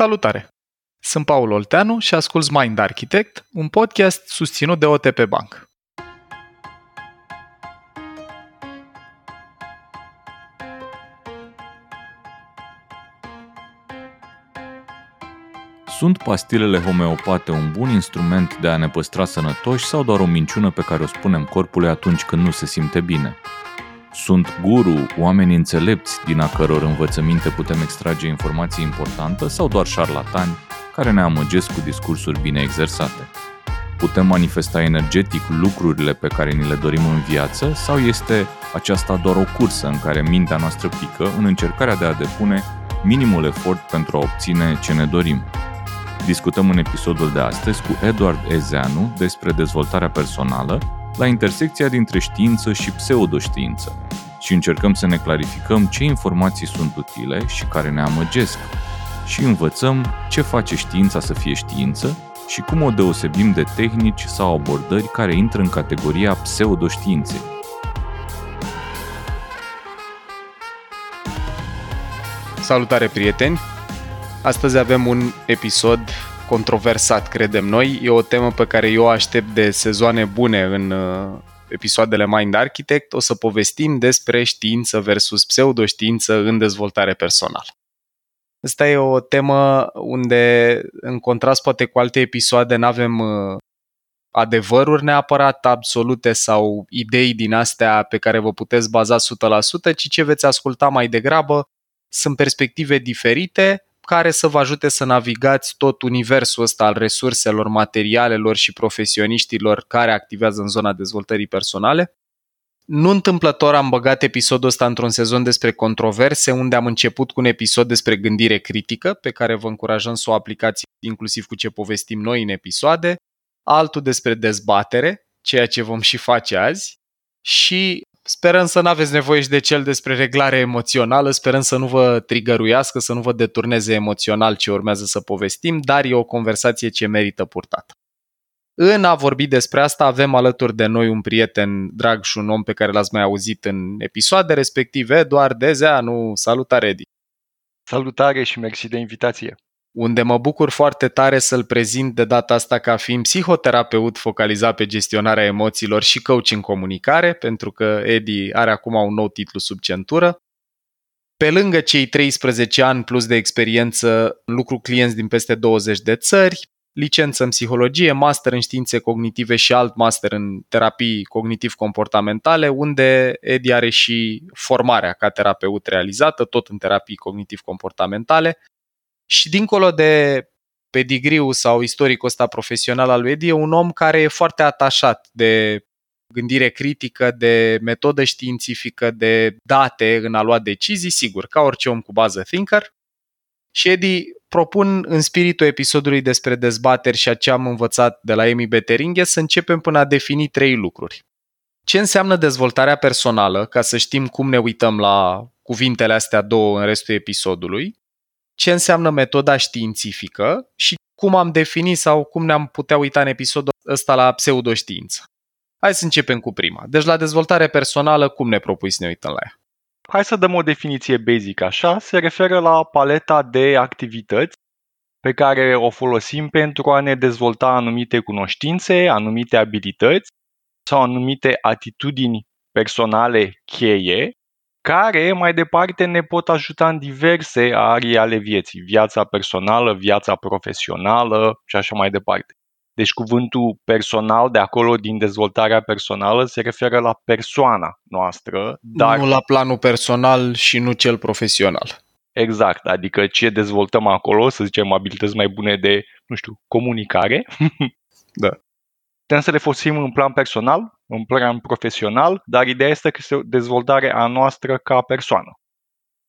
Salutare! Sunt Paul Olteanu și ascult Mind Architect, un podcast susținut de OTP Bank. Sunt pastilele homeopate un bun instrument de a ne păstra sănătoși sau doar o minciună pe care o spunem corpului atunci când nu se simte bine? Sunt guru, oameni înțelepți din a căror învățăminte putem extrage informații importante sau doar șarlatani care ne amăgesc cu discursuri bine exersate? Putem manifesta energetic lucrurile pe care ni le dorim în viață sau este aceasta doar o cursă în care mintea noastră pică în încercarea de a depune minimul efort pentru a obține ce ne dorim? Discutăm în episodul de astăzi cu Eduard Ezeanu despre dezvoltarea personală la intersecția dintre știință și pseudoștiință și încercăm să ne clarificăm ce informații sunt utile și care ne amăgesc și învățăm ce face știința să fie știință și cum o deosebim de tehnici sau abordări care intră în categoria pseudoștiinței. Salutare prieteni! Astăzi avem un episod controversat, credem noi. E o temă pe care eu o aștept de sezoane bune în uh, episoadele Mind Architect. O să povestim despre știință versus pseudoștiință în dezvoltare personală. Asta e o temă unde, în contrast poate cu alte episoade, nu avem uh, adevăruri neapărat absolute sau idei din astea pe care vă puteți baza 100%, ci ce veți asculta mai degrabă sunt perspective diferite care să vă ajute să navigați tot universul ăsta al resurselor, materialelor și profesioniștilor care activează în zona dezvoltării personale. Nu întâmplător am băgat episodul ăsta într-un sezon despre controverse, unde am început cu un episod despre gândire critică, pe care vă încurajăm să o aplicați inclusiv cu ce povestim noi în episoade, altul despre dezbatere, ceea ce vom și face azi, și Sperăm să nu aveți nevoie și de cel despre reglare emoțională, sperăm să nu vă trigăruiască, să nu vă deturneze emoțional ce urmează să povestim, dar e o conversație ce merită purtată. În a vorbi despre asta avem alături de noi un prieten drag și un om pe care l-ați mai auzit în episoade respective, Eduard Dezeanu. Salutare, Edi! Salutare și mersi de invitație! Unde mă bucur foarte tare să-l prezint de data asta ca fiind psihoterapeut focalizat pe gestionarea emoțiilor și coach în comunicare, pentru că Edi are acum un nou titlu sub centură. Pe lângă cei 13 ani plus de experiență, lucru clienți din peste 20 de țări, licență în psihologie, master în științe cognitive și alt master în terapii cognitiv-comportamentale, unde Edi are și formarea ca terapeut realizată, tot în terapii cognitiv-comportamentale, și dincolo de pedigriu sau istoricul ăsta profesional al lui Eddie, e un om care e foarte atașat de gândire critică, de metodă științifică, de date în a lua decizii, sigur, ca orice om cu bază thinker. Și Eddie propun în spiritul episodului despre dezbateri și a ce am învățat de la Amy Beteringhe să începem până a defini trei lucruri. Ce înseamnă dezvoltarea personală, ca să știm cum ne uităm la cuvintele astea două în restul episodului, ce înseamnă metoda științifică și cum am definit sau cum ne-am putea uita în episodul ăsta la pseudoștiință. Hai să începem cu prima. Deci la dezvoltare personală, cum ne propui să ne uităm la ea? Hai să dăm o definiție basic așa, se referă la paleta de activități pe care o folosim pentru a ne dezvolta anumite cunoștințe, anumite abilități sau anumite atitudini personale cheie care mai departe ne pot ajuta în diverse arii ale vieții, viața personală, viața profesională și așa mai departe. Deci cuvântul personal de acolo din dezvoltarea personală se referă la persoana noastră, dar nu la planul personal și nu cel profesional. Exact, adică ce dezvoltăm acolo, să zicem abilități mai bune de, nu știu, comunicare. da. Putem să le folosim în plan personal, în plan profesional, dar ideea este că este dezvoltare a noastră ca persoană.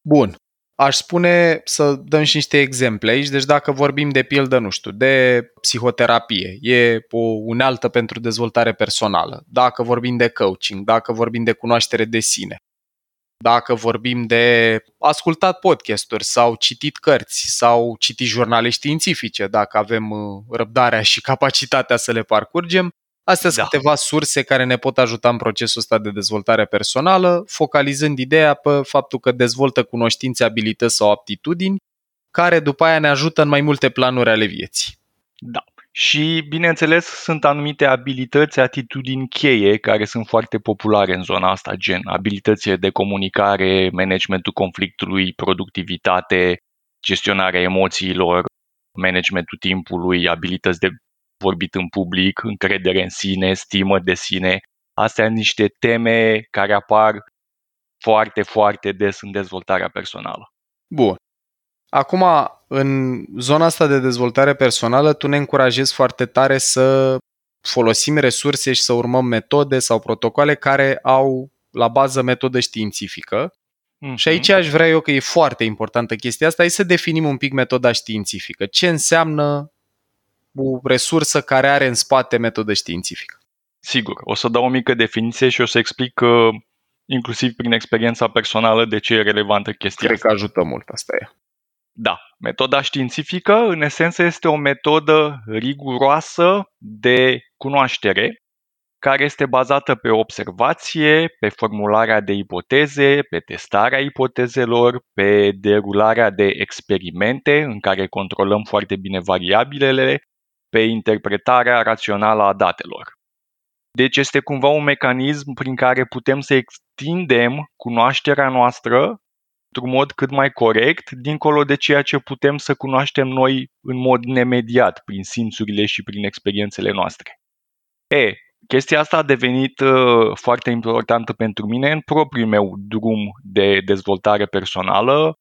Bun. Aș spune să dăm și niște exemple aici. Deci dacă vorbim de pildă, nu știu, de psihoterapie, e o unealtă pentru dezvoltare personală. Dacă vorbim de coaching, dacă vorbim de cunoaștere de sine, dacă vorbim de ascultat podcasturi sau citit cărți sau citit jurnale științifice, dacă avem uh, răbdarea și capacitatea să le parcurgem, Astea da. sunt câteva surse care ne pot ajuta în procesul ăsta de dezvoltare personală, focalizând ideea pe faptul că dezvoltă cunoștințe, abilități sau aptitudini care după aia ne ajută în mai multe planuri ale vieții. Da. Și, bineînțeles, sunt anumite abilități, atitudini cheie care sunt foarte populare în zona asta, gen abilitățile de comunicare, managementul conflictului, productivitate, gestionarea emoțiilor, managementul timpului, abilități de vorbit în public, încredere în sine, stimă de sine. Astea sunt niște teme care apar foarte, foarte des în dezvoltarea personală. Bun. Acum, în zona asta de dezvoltare personală, tu ne încurajezi foarte tare să folosim resurse și să urmăm metode sau protocoale care au la bază metodă științifică. Mm-hmm. Și aici aș vrea eu că e foarte importantă chestia asta, e să definim un pic metoda științifică. Ce înseamnă o resursă care are în spate metodă științifică? Sigur, o să dau o mică definiție și o să explic că inclusiv prin experiența personală de ce e relevantă chestia Cred că ajută mult, asta e. Da, metoda științifică în esență este o metodă riguroasă de cunoaștere care este bazată pe observație, pe formularea de ipoteze, pe testarea ipotezelor, pe derularea de experimente în care controlăm foarte bine variabilele, pe interpretarea rațională a datelor. Deci este cumva un mecanism prin care putem să extindem cunoașterea noastră într-un mod cât mai corect, dincolo de ceea ce putem să cunoaștem noi în mod nemediat, prin simțurile și prin experiențele noastre. E, chestia asta a devenit uh, foarte importantă pentru mine în propriul meu drum de dezvoltare personală,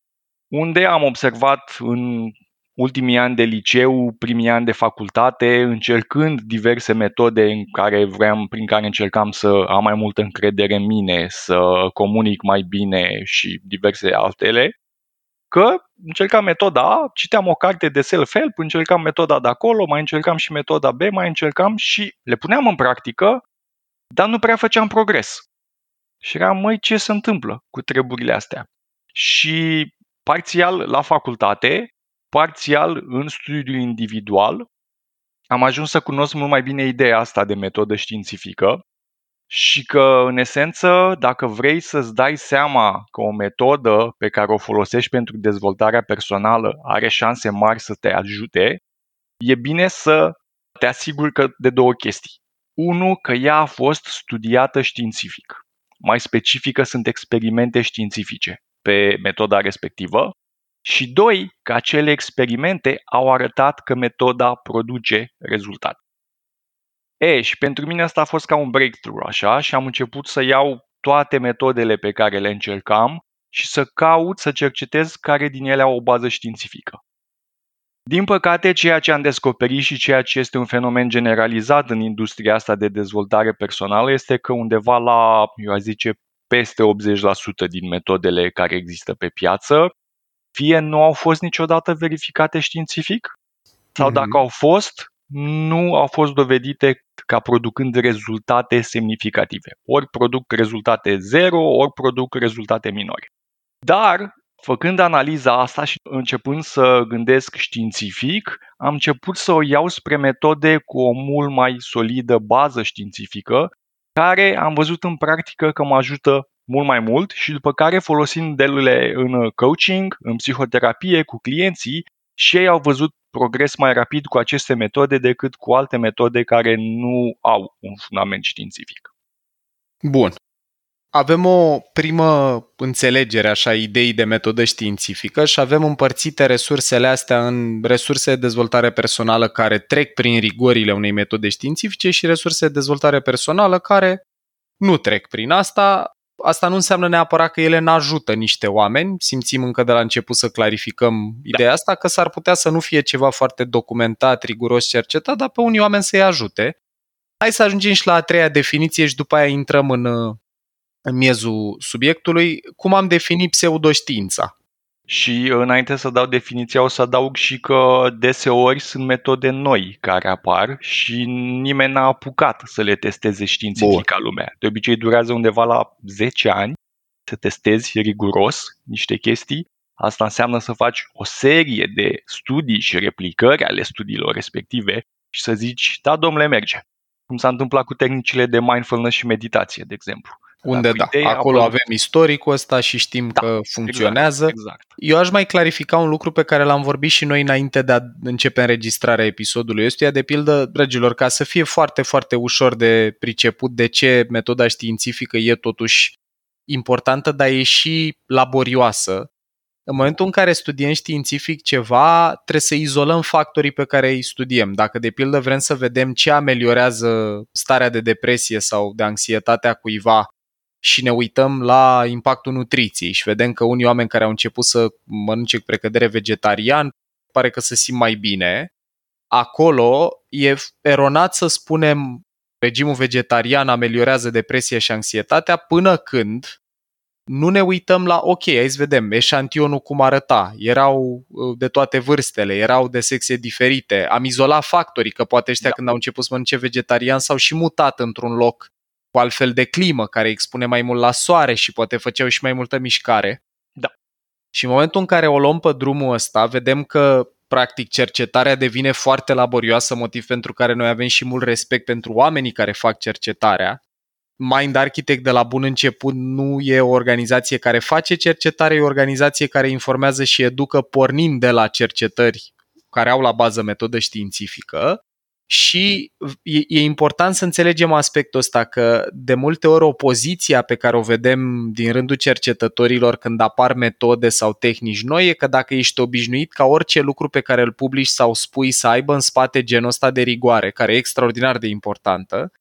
unde am observat în ultimii ani de liceu, primii ani de facultate, încercând diverse metode în care vreau, prin care încercam să am mai multă încredere în mine, să comunic mai bine și diverse altele, că încercam metoda A, citeam o carte de self-help, încercam metoda de acolo, mai încercam și metoda B, mai încercam și le puneam în practică, dar nu prea făceam progres. Și eram, măi, ce se întâmplă cu treburile astea? Și parțial la facultate parțial în studiul individual, am ajuns să cunosc mult mai bine ideea asta de metodă științifică și că, în esență, dacă vrei să-ți dai seama că o metodă pe care o folosești pentru dezvoltarea personală are șanse mari să te ajute, e bine să te asiguri că de două chestii. Unu, că ea a fost studiată științific. Mai specifică sunt experimente științifice pe metoda respectivă și doi, că acele experimente au arătat că metoda produce rezultate. E, și pentru mine asta a fost ca un breakthrough, așa, și am început să iau toate metodele pe care le încercam și să caut să cercetez care din ele au o bază științifică. Din păcate, ceea ce am descoperit și ceea ce este un fenomen generalizat în industria asta de dezvoltare personală este că undeva la, eu aș zice, peste 80% din metodele care există pe piață fie nu au fost niciodată verificate științific, sau dacă au fost, nu au fost dovedite ca producând rezultate semnificative. Ori produc rezultate zero, ori produc rezultate minore. Dar, făcând analiza asta și începând să gândesc științific, am început să o iau spre metode cu o mult mai solidă bază științifică, care am văzut în practică că mă ajută mult mai mult și după care folosind ele în coaching, în psihoterapie cu clienții și ei au văzut progres mai rapid cu aceste metode decât cu alte metode care nu au un fundament științific. Bun. Avem o primă înțelegere, așa, idei de metodă științifică și avem împărțite resursele astea în resurse de dezvoltare personală care trec prin rigorile unei metode științifice și resurse de dezvoltare personală care nu trec prin asta, asta nu înseamnă neapărat că ele ne ajută niște oameni. Simțim încă de la început să clarificăm da. ideea asta, că s-ar putea să nu fie ceva foarte documentat, riguros cercetat, dar pe unii oameni să-i ajute. Hai să ajungem și la a treia definiție și după aia intrăm în, în miezul subiectului. Cum am definit pseudoștiința? Și înainte să dau definiția, o să adaug și că deseori sunt metode noi care apar și nimeni n-a apucat să le testeze științific Bun. ca lumea. De obicei durează undeva la 10 ani să testezi riguros niște chestii. Asta înseamnă să faci o serie de studii și replicări ale studiilor respective și să zici, da, domnule, merge. Cum s-a întâmplat cu tehnicile de mindfulness și meditație, de exemplu. Unde da, acolo avem istoricul ăsta și știm da, că funcționează. Exact, exact. Eu aș mai clarifica un lucru pe care l-am vorbit și noi înainte de a începe înregistrarea episodului ăstuia, de pildă, dragilor, ca să fie foarte, foarte ușor de priceput de ce metoda științifică e totuși importantă, dar e și laborioasă. În momentul în care studiem științific ceva, trebuie să izolăm factorii pe care îi studiem. Dacă, de pildă, vrem să vedem ce ameliorează starea de depresie sau de anxietate a cuiva și ne uităm la impactul nutriției și vedem că unii oameni care au început să mănânce cu precădere vegetarian pare că se simt mai bine, acolo e eronat să spunem regimul vegetarian ameliorează depresia și anxietatea până când nu ne uităm la, ok, aici vedem eșantionul cum arăta, erau uh, de toate vârstele, erau de sexe diferite, am izolat factorii, că poate ăștia da. când au început să mănânce vegetarian s-au și mutat într-un loc cu altfel de climă, care expune mai mult la soare și poate făceau și mai multă mișcare. Da. Și în momentul în care o luăm pe drumul ăsta, vedem că practic cercetarea devine foarte laborioasă, motiv pentru care noi avem și mult respect pentru oamenii care fac cercetarea. Mind Architect de la bun început nu e o organizație care face cercetare, e o organizație care informează și educă pornind de la cercetări care au la bază metodă științifică și e, e important să înțelegem aspectul ăsta că de multe ori opoziția pe care o vedem din rândul cercetătorilor când apar metode sau tehnici noi e că dacă ești obișnuit ca orice lucru pe care îl publici sau spui să aibă în spate genul ăsta de rigoare, care e extraordinar de importantă,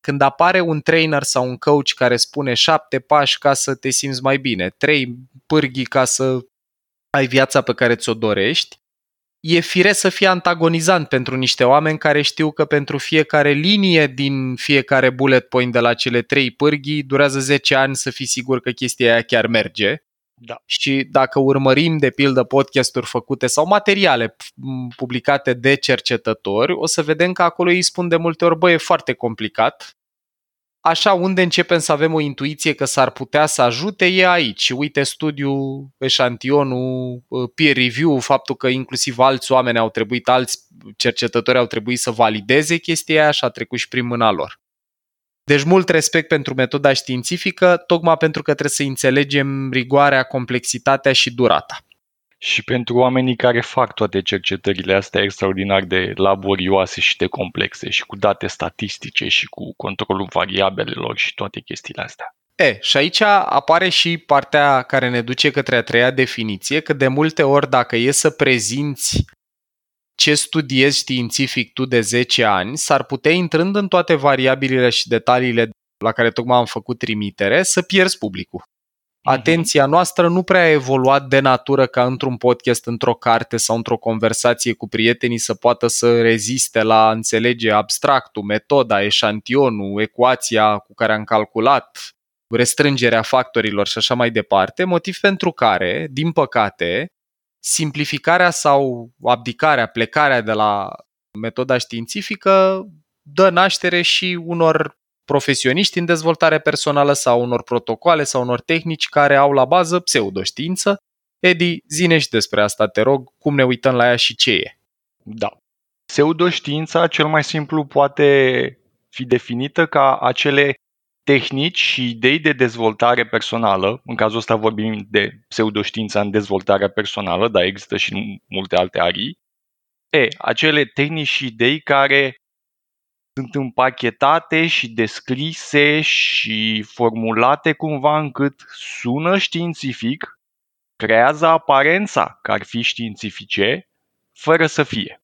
când apare un trainer sau un coach care spune șapte pași ca să te simți mai bine, trei pârghii ca să ai viața pe care ți-o dorești, e fire să fie antagonizant pentru niște oameni care știu că pentru fiecare linie din fiecare bullet point de la cele trei pârghii durează 10 ani să fii sigur că chestia aia chiar merge. Da. Și dacă urmărim, de pildă, podcasturi făcute sau materiale publicate de cercetători, o să vedem că acolo îi spun de multe ori, bă, e foarte complicat, Așa, unde începem să avem o intuiție că s-ar putea să ajute e aici. Uite studiul, eșantionul, uh, peer review, faptul că inclusiv alți oameni au trebuit, alți cercetători au trebuit să valideze chestia aia și a trecut și prin mâna lor. Deci mult respect pentru metoda științifică, tocmai pentru că trebuie să înțelegem rigoarea, complexitatea și durata și pentru oamenii care fac toate cercetările astea extraordinar de laborioase și de complexe și cu date statistice și cu controlul variabelelor și toate chestiile astea. E, și aici apare și partea care ne duce către a treia definiție, că de multe ori dacă e să prezinți ce studiezi științific tu de 10 ani, s-ar putea, intrând în toate variabilele și detaliile la care tocmai am făcut trimitere, să pierzi publicul. Mhm. atenția noastră nu prea a evoluat de natură ca într-un podcast, într-o carte sau într-o conversație cu prietenii să poată să reziste la a înțelege abstractul, metoda, eșantionul, ecuația cu care am calculat, restrângerea factorilor și așa mai departe, motiv pentru care, din păcate, simplificarea sau abdicarea, plecarea de la metoda științifică dă naștere și unor profesioniști în dezvoltare personală sau unor protocoale sau unor tehnici care au la bază pseudoștiință. Edi, zine și despre asta, te rog, cum ne uităm la ea și ce e. Da. Pseudoștiința cel mai simplu poate fi definită ca acele tehnici și idei de dezvoltare personală, în cazul ăsta vorbim de pseudoștiința în dezvoltarea personală, dar există și multe alte arii, e, acele tehnici și idei care sunt împachetate și descrise și formulate cumva încât sună științific, creează aparența că ar fi științifice, fără să fie.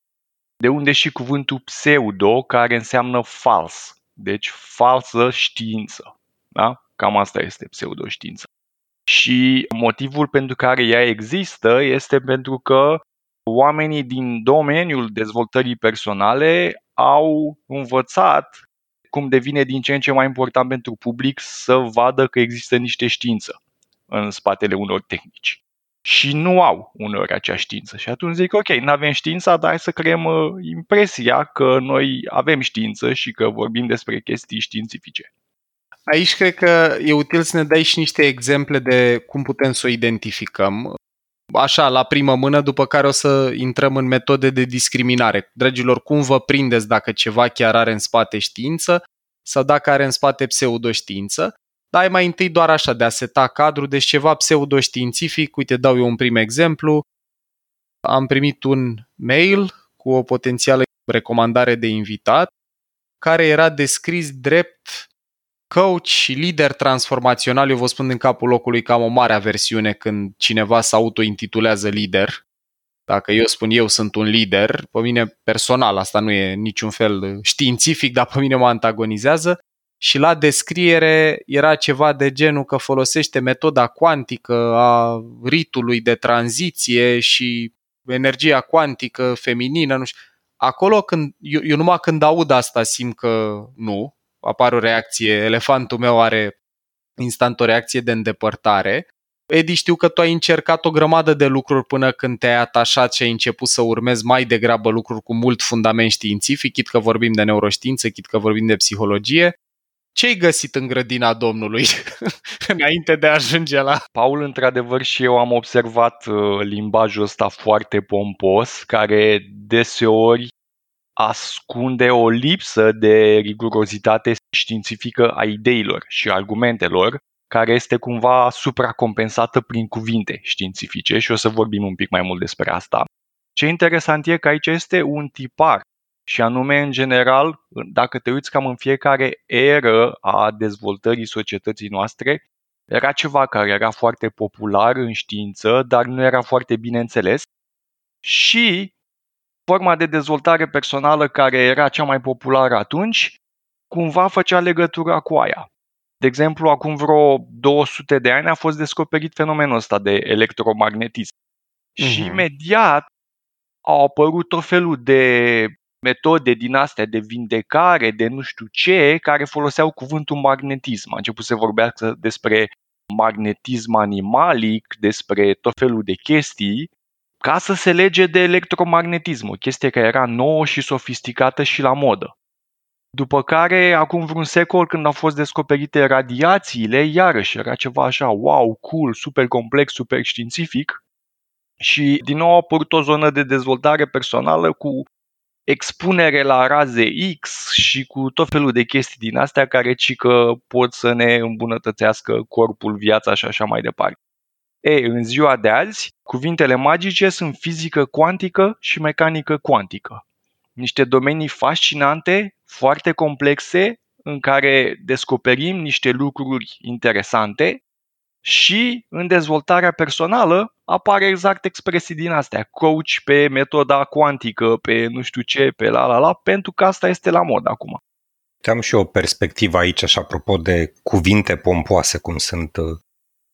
De unde și cuvântul pseudo, care înseamnă fals, deci falsă știință. Da? Cam asta este pseudoștiință. Și motivul pentru care ea există este pentru că oamenii din domeniul dezvoltării personale au învățat cum devine din ce în ce mai important pentru public să vadă că există niște știință în spatele unor tehnici. Și nu au uneori acea știință. Și atunci zic, ok, nu avem știința, dar hai să creăm uh, impresia că noi avem știință și că vorbim despre chestii științifice. Aici cred că e util să ne dai și niște exemple de cum putem să o identificăm așa, la primă mână, după care o să intrăm în metode de discriminare. Dragilor, cum vă prindeți dacă ceva chiar are în spate știință sau dacă are în spate pseudoștiință? dar ai mai întâi doar așa de a seta cadru, deci ceva pseudoștiințific. Uite, dau eu un prim exemplu. Am primit un mail cu o potențială recomandare de invitat care era descris drept coach și lider transformațional. Eu vă spun din capul locului că am o mare aversiune când cineva se autointitulează lider. Dacă eu spun eu sunt un lider, pe mine personal, asta nu e niciun fel științific, dar pe mine mă antagonizează. Și la descriere era ceva de genul că folosește metoda cuantică a ritului de tranziție și energia cuantică feminină, nu știu. Acolo când, eu, eu numai când aud asta simt că nu, apare o reacție, elefantul meu are instant o reacție de îndepărtare. Edi, știu că tu ai încercat o grămadă de lucruri până când te-ai atașat și ai început să urmezi mai degrabă lucruri cu mult fundament științific, chit că vorbim de neuroștiință, chit că vorbim de psihologie. Ce ai găsit în grădina Domnului înainte de a ajunge la... Paul, într-adevăr, și eu am observat uh, limbajul ăsta foarte pompos, care deseori ascunde o lipsă de rigurozitate științifică a ideilor și argumentelor, care este cumva supracompensată prin cuvinte științifice și o să vorbim un pic mai mult despre asta. Ce interesant e că aici este un tipar și anume, în general, dacă te uiți cam în fiecare eră a dezvoltării societății noastre, era ceva care era foarte popular în știință, dar nu era foarte bine înțeles și forma de dezvoltare personală care era cea mai populară atunci, cumva făcea legătura cu aia. De exemplu, acum vreo 200 de ani a fost descoperit fenomenul ăsta de electromagnetism. Uh-huh. Și mhm. imediat au apărut tot felul de metode din astea de vindecare, de nu știu ce, care foloseau cuvântul magnetism. A început să vorbească despre magnetism animalic, despre tot felul de chestii ca să se lege de electromagnetism, o chestie care era nouă și sofisticată și la modă. După care, acum vreun secol, când au fost descoperite radiațiile, iarăși era ceva așa, wow, cool, super complex, super științific. Și din nou a apărut o zonă de dezvoltare personală cu expunere la raze X și cu tot felul de chestii din astea care ci că pot să ne îmbunătățească corpul, viața și așa mai departe. E, în ziua de azi, cuvintele magice sunt fizică cuantică și mecanică cuantică. Niște domenii fascinante, foarte complexe, în care descoperim niște lucruri interesante și în dezvoltarea personală apare exact expresii din astea, coach pe metoda cuantică, pe nu știu ce, pe la la la, pentru că asta este la mod acum. Am și o perspectivă aici, așa, apropo de cuvinte pompoase, cum sunt uh,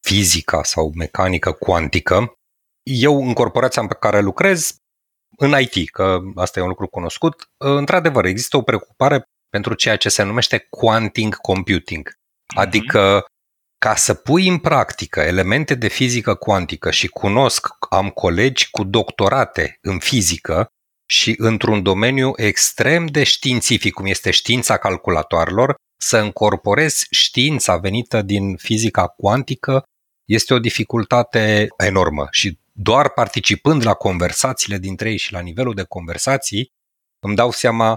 fizica sau mecanică cuantică. Eu, în corporația în pe care lucrez, în IT, că asta e un lucru cunoscut, într-adevăr, există o preocupare pentru ceea ce se numește quanting computing. Mhm. Adică ca să pui în practică elemente de fizică cuantică și cunosc, am colegi cu doctorate în fizică și într-un domeniu extrem de științific, cum este știința calculatoarelor, să încorporezi știința venită din fizica cuantică este o dificultate enormă și doar participând la conversațiile dintre ei și la nivelul de conversații, îmi dau seama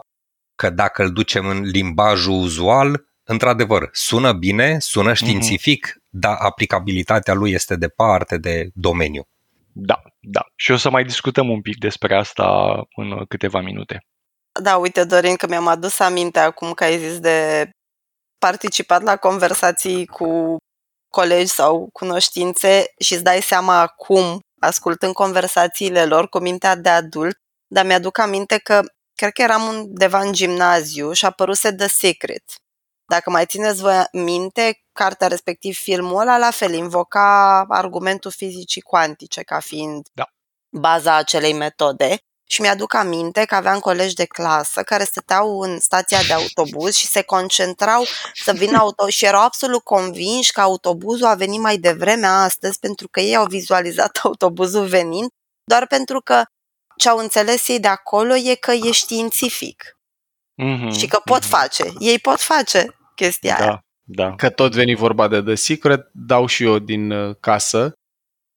că dacă îl ducem în limbajul uzual, într-adevăr, sună bine, sună mhm. științific, mm-hmm. dar aplicabilitatea lui este departe de domeniu. Da, da. Și o să mai discutăm un pic despre asta în câteva minute. Da, uite, Dorin, că mi-am adus aminte acum că ai zis de participat la conversații cu colegi sau cunoștințe și îți dai seama acum, ascultând conversațiile lor cu mintea de adult, dar mi-aduc aminte că cred că eram undeva în gimnaziu și a apăruse The Secret. Dacă mai țineți voi minte, cartea respectiv filmul ăla la fel invoca argumentul fizicii cuantice ca fiind da. baza acelei metode și mi-aduc aminte că aveam colegi de clasă care stăteau în stația de autobuz și se concentrau să vină auto și erau absolut convinși că autobuzul a venit mai devreme astăzi pentru că ei au vizualizat autobuzul venind, doar pentru că ce au înțeles ei de acolo e că e științific mm-hmm, și că pot mm-hmm. face. Ei pot face chestia da, aia. Da. Că tot veni vorba de The Secret, dau și eu din uh, casă.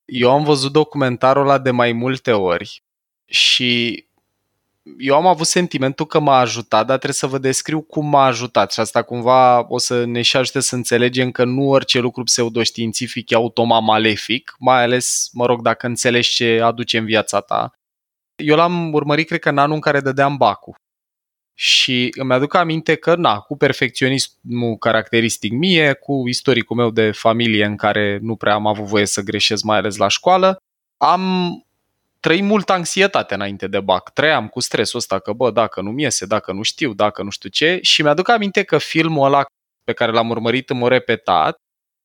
Eu am văzut documentarul ăla de mai multe ori și eu am avut sentimentul că m-a ajutat, dar trebuie să vă descriu cum m-a ajutat și asta cumva o să ne și ajute să înțelegem că nu orice lucru pseudoștiințific e automat malefic, mai ales, mă rog, dacă înțelegi ce aduce în viața ta. Eu l-am urmărit, cred că în anul în care dădeam bacul. Și îmi aduc aminte că, na, cu perfecționismul caracteristic mie, cu istoricul meu de familie în care nu prea am avut voie să greșesc, mai ales la școală, am trăi multă anxietate înainte de bac. Trăiam cu stresul ăsta că, bă, dacă nu-mi iese, dacă nu știu, dacă nu știu ce. Și mi-aduc aminte că filmul ăla pe care l-am urmărit în mod repetat,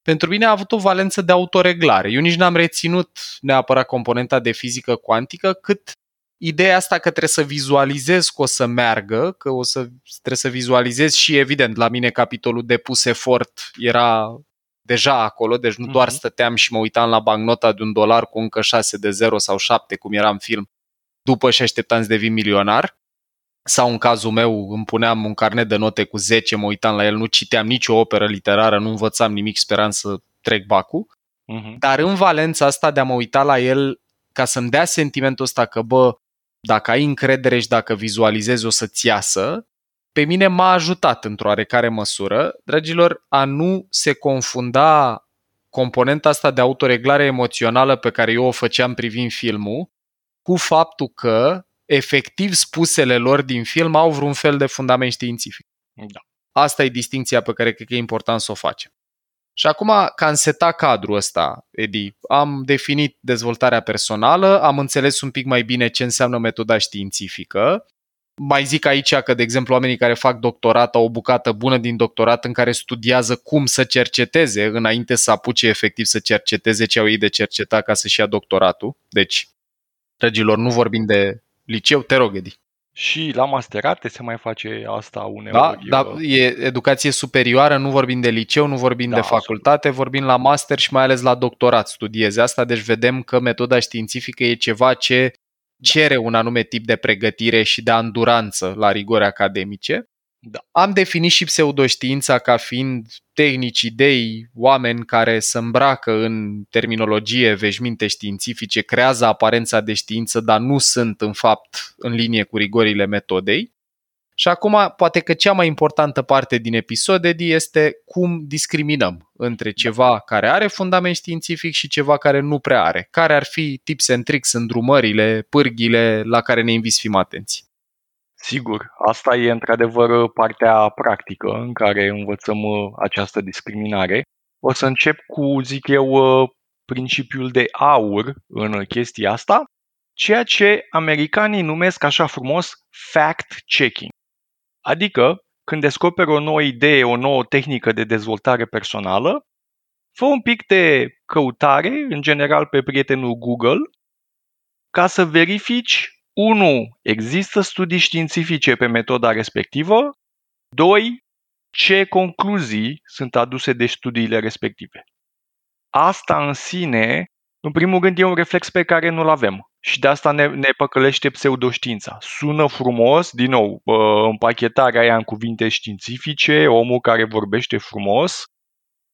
pentru mine a avut o valență de autoreglare. Eu nici n-am reținut neapărat componenta de fizică cuantică, cât ideea asta că trebuie să vizualizez că o să meargă, că o să trebuie să vizualizez și evident la mine capitolul de pus efort era deja acolo, deci nu doar mhm. stăteam și mă uitam la bancnota de un dolar cu încă 6 de 0 sau 7, cum era în film, după și așteptam să devin milionar. Sau în cazul meu îmi puneam un carnet de note cu 10, mă uitam la el, nu citeam nicio operă literară, nu învățam nimic, speram să trec bacul. Uh-huh. Dar în valența asta de a mă uita la el ca să-mi dea sentimentul ăsta că, bă, dacă ai încredere și dacă vizualizezi o să-ți iasă, pe mine m-a ajutat într-o oarecare măsură, dragilor, a nu se confunda componenta asta de autoreglare emoțională pe care eu o făceam privind filmul cu faptul că efectiv spusele lor din film au vreun fel de fundament științific. Da. Asta e distinția pe care cred că e important să o facem. Și acum, ca în seta cadrul ăsta, Edi, am definit dezvoltarea personală, am înțeles un pic mai bine ce înseamnă metoda științifică, mai zic aici că, de exemplu, oamenii care fac doctorat au o bucată bună din doctorat în care studiază cum să cerceteze înainte să apuce efectiv să cerceteze ce au ei de cercetat ca să-și ia doctoratul. Deci, dragilor, nu vorbim de liceu, te rog, Edi. Și la masterate se mai face asta uneori. Da, da, e educație superioară, nu vorbim de liceu, nu vorbim da, de facultate, absolut. vorbim la master și mai ales la doctorat studieze asta, deci vedem că metoda științifică e ceva ce cere un anume tip de pregătire și de anduranță la rigori academice. Da. Am definit și pseudoștiința ca fiind tehnici, idei, oameni care se îmbracă în terminologie, veșminte științifice, creează aparența de știință, dar nu sunt în fapt în linie cu rigorile metodei. Și acum, poate că cea mai importantă parte din episod, Edi, este cum discriminăm între ceva care are fundament științific și ceva care nu prea are. Care ar fi tips and tricks, îndrumările, pârghile la care ne invis să fim atenți? Sigur, asta e într-adevăr partea practică în care învățăm uh, această discriminare. O să încep cu, zic eu, uh, principiul de aur în chestia asta, ceea ce americanii numesc așa frumos fact-checking. Adică, când descoperi o nouă idee, o nouă tehnică de dezvoltare personală, fă un pic de căutare, în general pe prietenul Google, ca să verifici 1. Există studii științifice pe metoda respectivă? 2. Ce concluzii sunt aduse de studiile respective? Asta în sine, în primul rând, e un reflex pe care nu-l avem. Și de asta ne, ne păcălește pseudoștiința. Sună frumos, din nou, împachetarea aia în cuvinte științifice, omul care vorbește frumos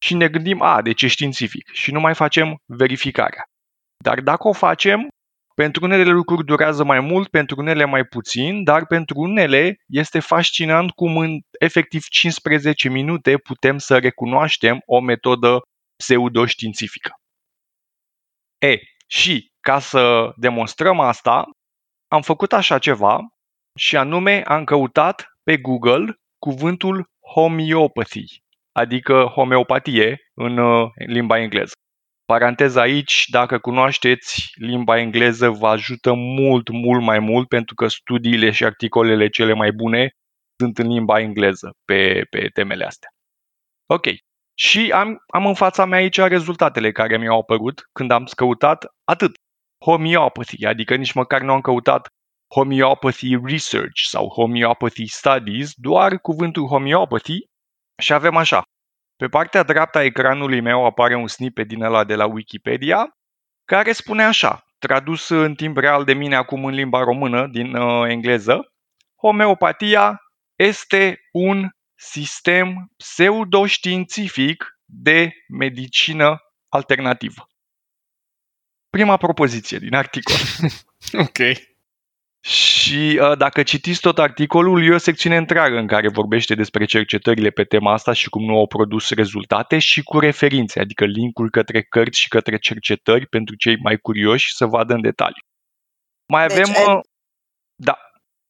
și ne gândim, a, de ce științific? Și nu mai facem verificarea. Dar dacă o facem, pentru unele lucruri durează mai mult, pentru unele mai puțin, dar pentru unele este fascinant cum în efectiv 15 minute putem să recunoaștem o metodă pseudoștiințifică. E, și ca să demonstrăm asta, am făcut așa ceva și anume am căutat pe Google cuvântul homeopathy, adică homeopatie în uh, limba engleză. Paranteza aici, dacă cunoașteți limba engleză, vă ajută mult, mult mai mult pentru că studiile și articolele cele mai bune sunt în limba engleză pe, pe temele astea. Ok. Și am, am în fața mea aici rezultatele care mi-au apărut când am căutat atât homeopathy, adică nici măcar nu am căutat homeopathy research sau homeopathy studies, doar cuvântul homeopathy și avem așa. Pe partea dreaptă a ecranului meu apare un snippet din ăla de la Wikipedia care spune așa, tradus în timp real de mine acum în limba română din uh, engleză, homeopatia este un sistem pseudoștiințific de medicină alternativă prima propoziție din articol. ok. Și Și uh, dacă citiți tot articolul, e o secțiune întreagă în care vorbește despre cercetările pe tema asta și cum nu au produs rezultate și cu referințe, adică linkuri către cărți și către cercetări pentru cei mai curioși să vadă în detaliu. Mai Deci, avem... e- uh, da,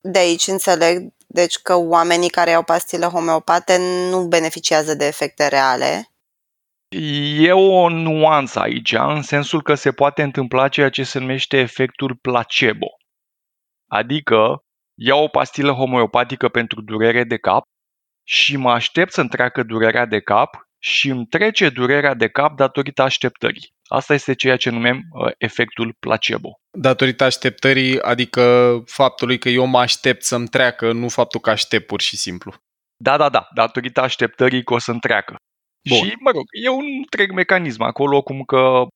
De aici înțeleg deci că oamenii care iau pastile homeopate nu beneficiază de efecte reale. E o nuanță aici, în sensul că se poate întâmpla ceea ce se numește efectul placebo. Adică, iau o pastilă homeopatică pentru durere de cap și mă aștept să-mi treacă durerea de cap și îmi trece durerea de cap datorită așteptării. Asta este ceea ce numim uh, efectul placebo. Datorită așteptării, adică faptului că eu mă aștept să-mi treacă, nu faptul că aștept pur și simplu. Da, da, da, datorită așteptării că o să-mi treacă. Bun. Și, mă rog, e un întreg mecanism acolo, cum că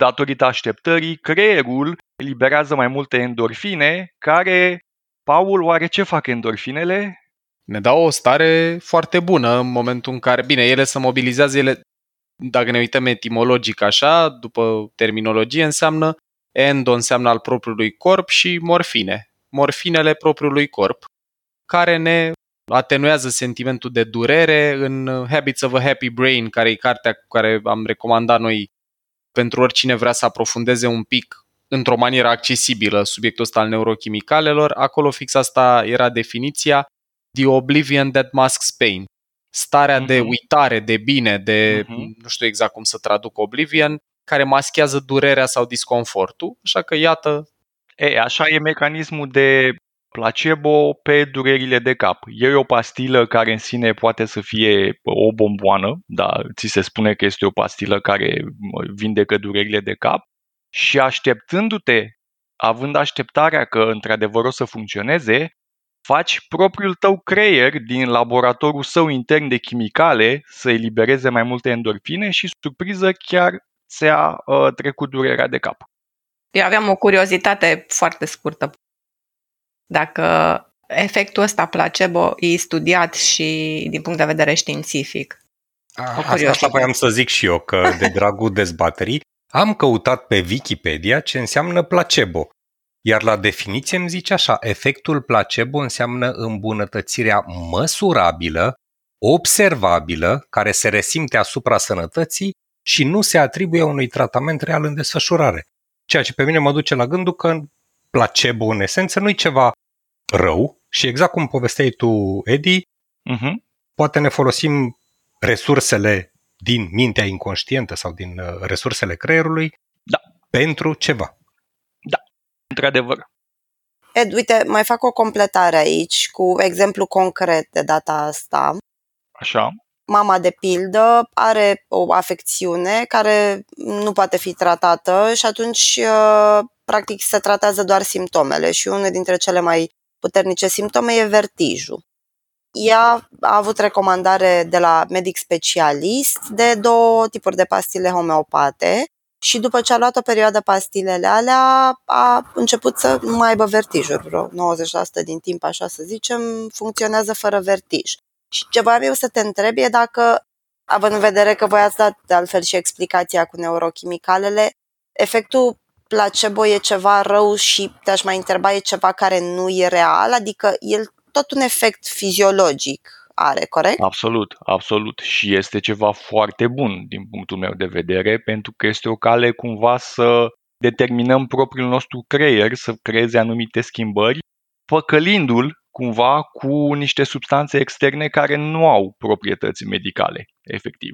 datorită așteptării, creierul eliberează mai multe endorfine, care, Paul, oare ce fac endorfinele? Ne dau o stare foarte bună în momentul în care, bine, ele se mobilizează, ele, dacă ne uităm etimologic așa, după terminologie, înseamnă endo înseamnă al propriului corp și morfine. Morfinele propriului corp, care ne atenuează sentimentul de durere în Habits of a Happy Brain, care e cartea cu care am recomandat noi pentru oricine vrea să aprofundeze un pic într-o manieră accesibilă subiectul ăsta al neurochimicalelor. Acolo fix asta era definiția The Oblivion That Masks Pain. Starea de Mhm. uitare, de bine, de Mhm. nu știu exact cum să traduc Oblivion, care maschează durerea sau disconfortul. Așa că iată, E, așa e mecanismul de placebo pe durerile de cap. E o pastilă care în sine poate să fie o bomboană, dar ți se spune că este o pastilă care mă, vindecă durerile de cap și așteptându-te, având așteptarea că într-adevăr o să funcționeze, faci propriul tău creier din laboratorul său intern de chimicale să elibereze mai multe endorfine și, surpriză, chiar ți-a uh, trecut durerea de cap. Eu aveam o curiozitate foarte scurtă. Dacă efectul ăsta placebo e studiat și din punct de vedere științific. A, Asta, curiozitate. asta voiam să zic și eu, că de dragul dezbaterii am căutat pe Wikipedia ce înseamnă placebo. Iar la definiție îmi zice așa, efectul placebo înseamnă îmbunătățirea măsurabilă, observabilă, care se resimte asupra sănătății și nu se atribuie unui tratament real în desfășurare. Ceea ce pe mine mă duce la gândul că placebo în esență nu e ceva rău și exact cum povesteai tu, Edi, Uh-huh. poate ne folosim resursele din mintea inconștientă sau din uh, resursele creierului Da. pentru ceva. Într-adevăr. Ed, uite, mai fac o completare aici cu exemplu concret de data asta. Așa. Mama, de pildă, are o afecțiune care nu poate fi tratată și atunci, uh, practic, se tratează doar simptomele și unul dintre cele mai puternice simptome e vertijul. Ea a avut recomandare de la medic specialist de două tipuri de pastile homeopate și după ce a luat o perioadă pastilele alea, a început să nu mai aibă vertijuri. Vreo 90% din timp, așa să zicem, funcționează fără vertij. Și ce voiam eu să te întreb e dacă, având în vedere că voi ați dat de altfel și explicația cu neurochimicalele, efectul placebo e ceva rău și te-aș mai întreba, e ceva care nu e real? Adică el tot un efect fiziologic are, corect? Absolut, absolut. Și este ceva foarte bun din punctul meu de vedere, pentru că este o cale cumva să determinăm propriul nostru creier să creeze anumite schimbări, păcălindu-l cumva cu niște substanțe externe care nu au proprietăți medicale, efectiv.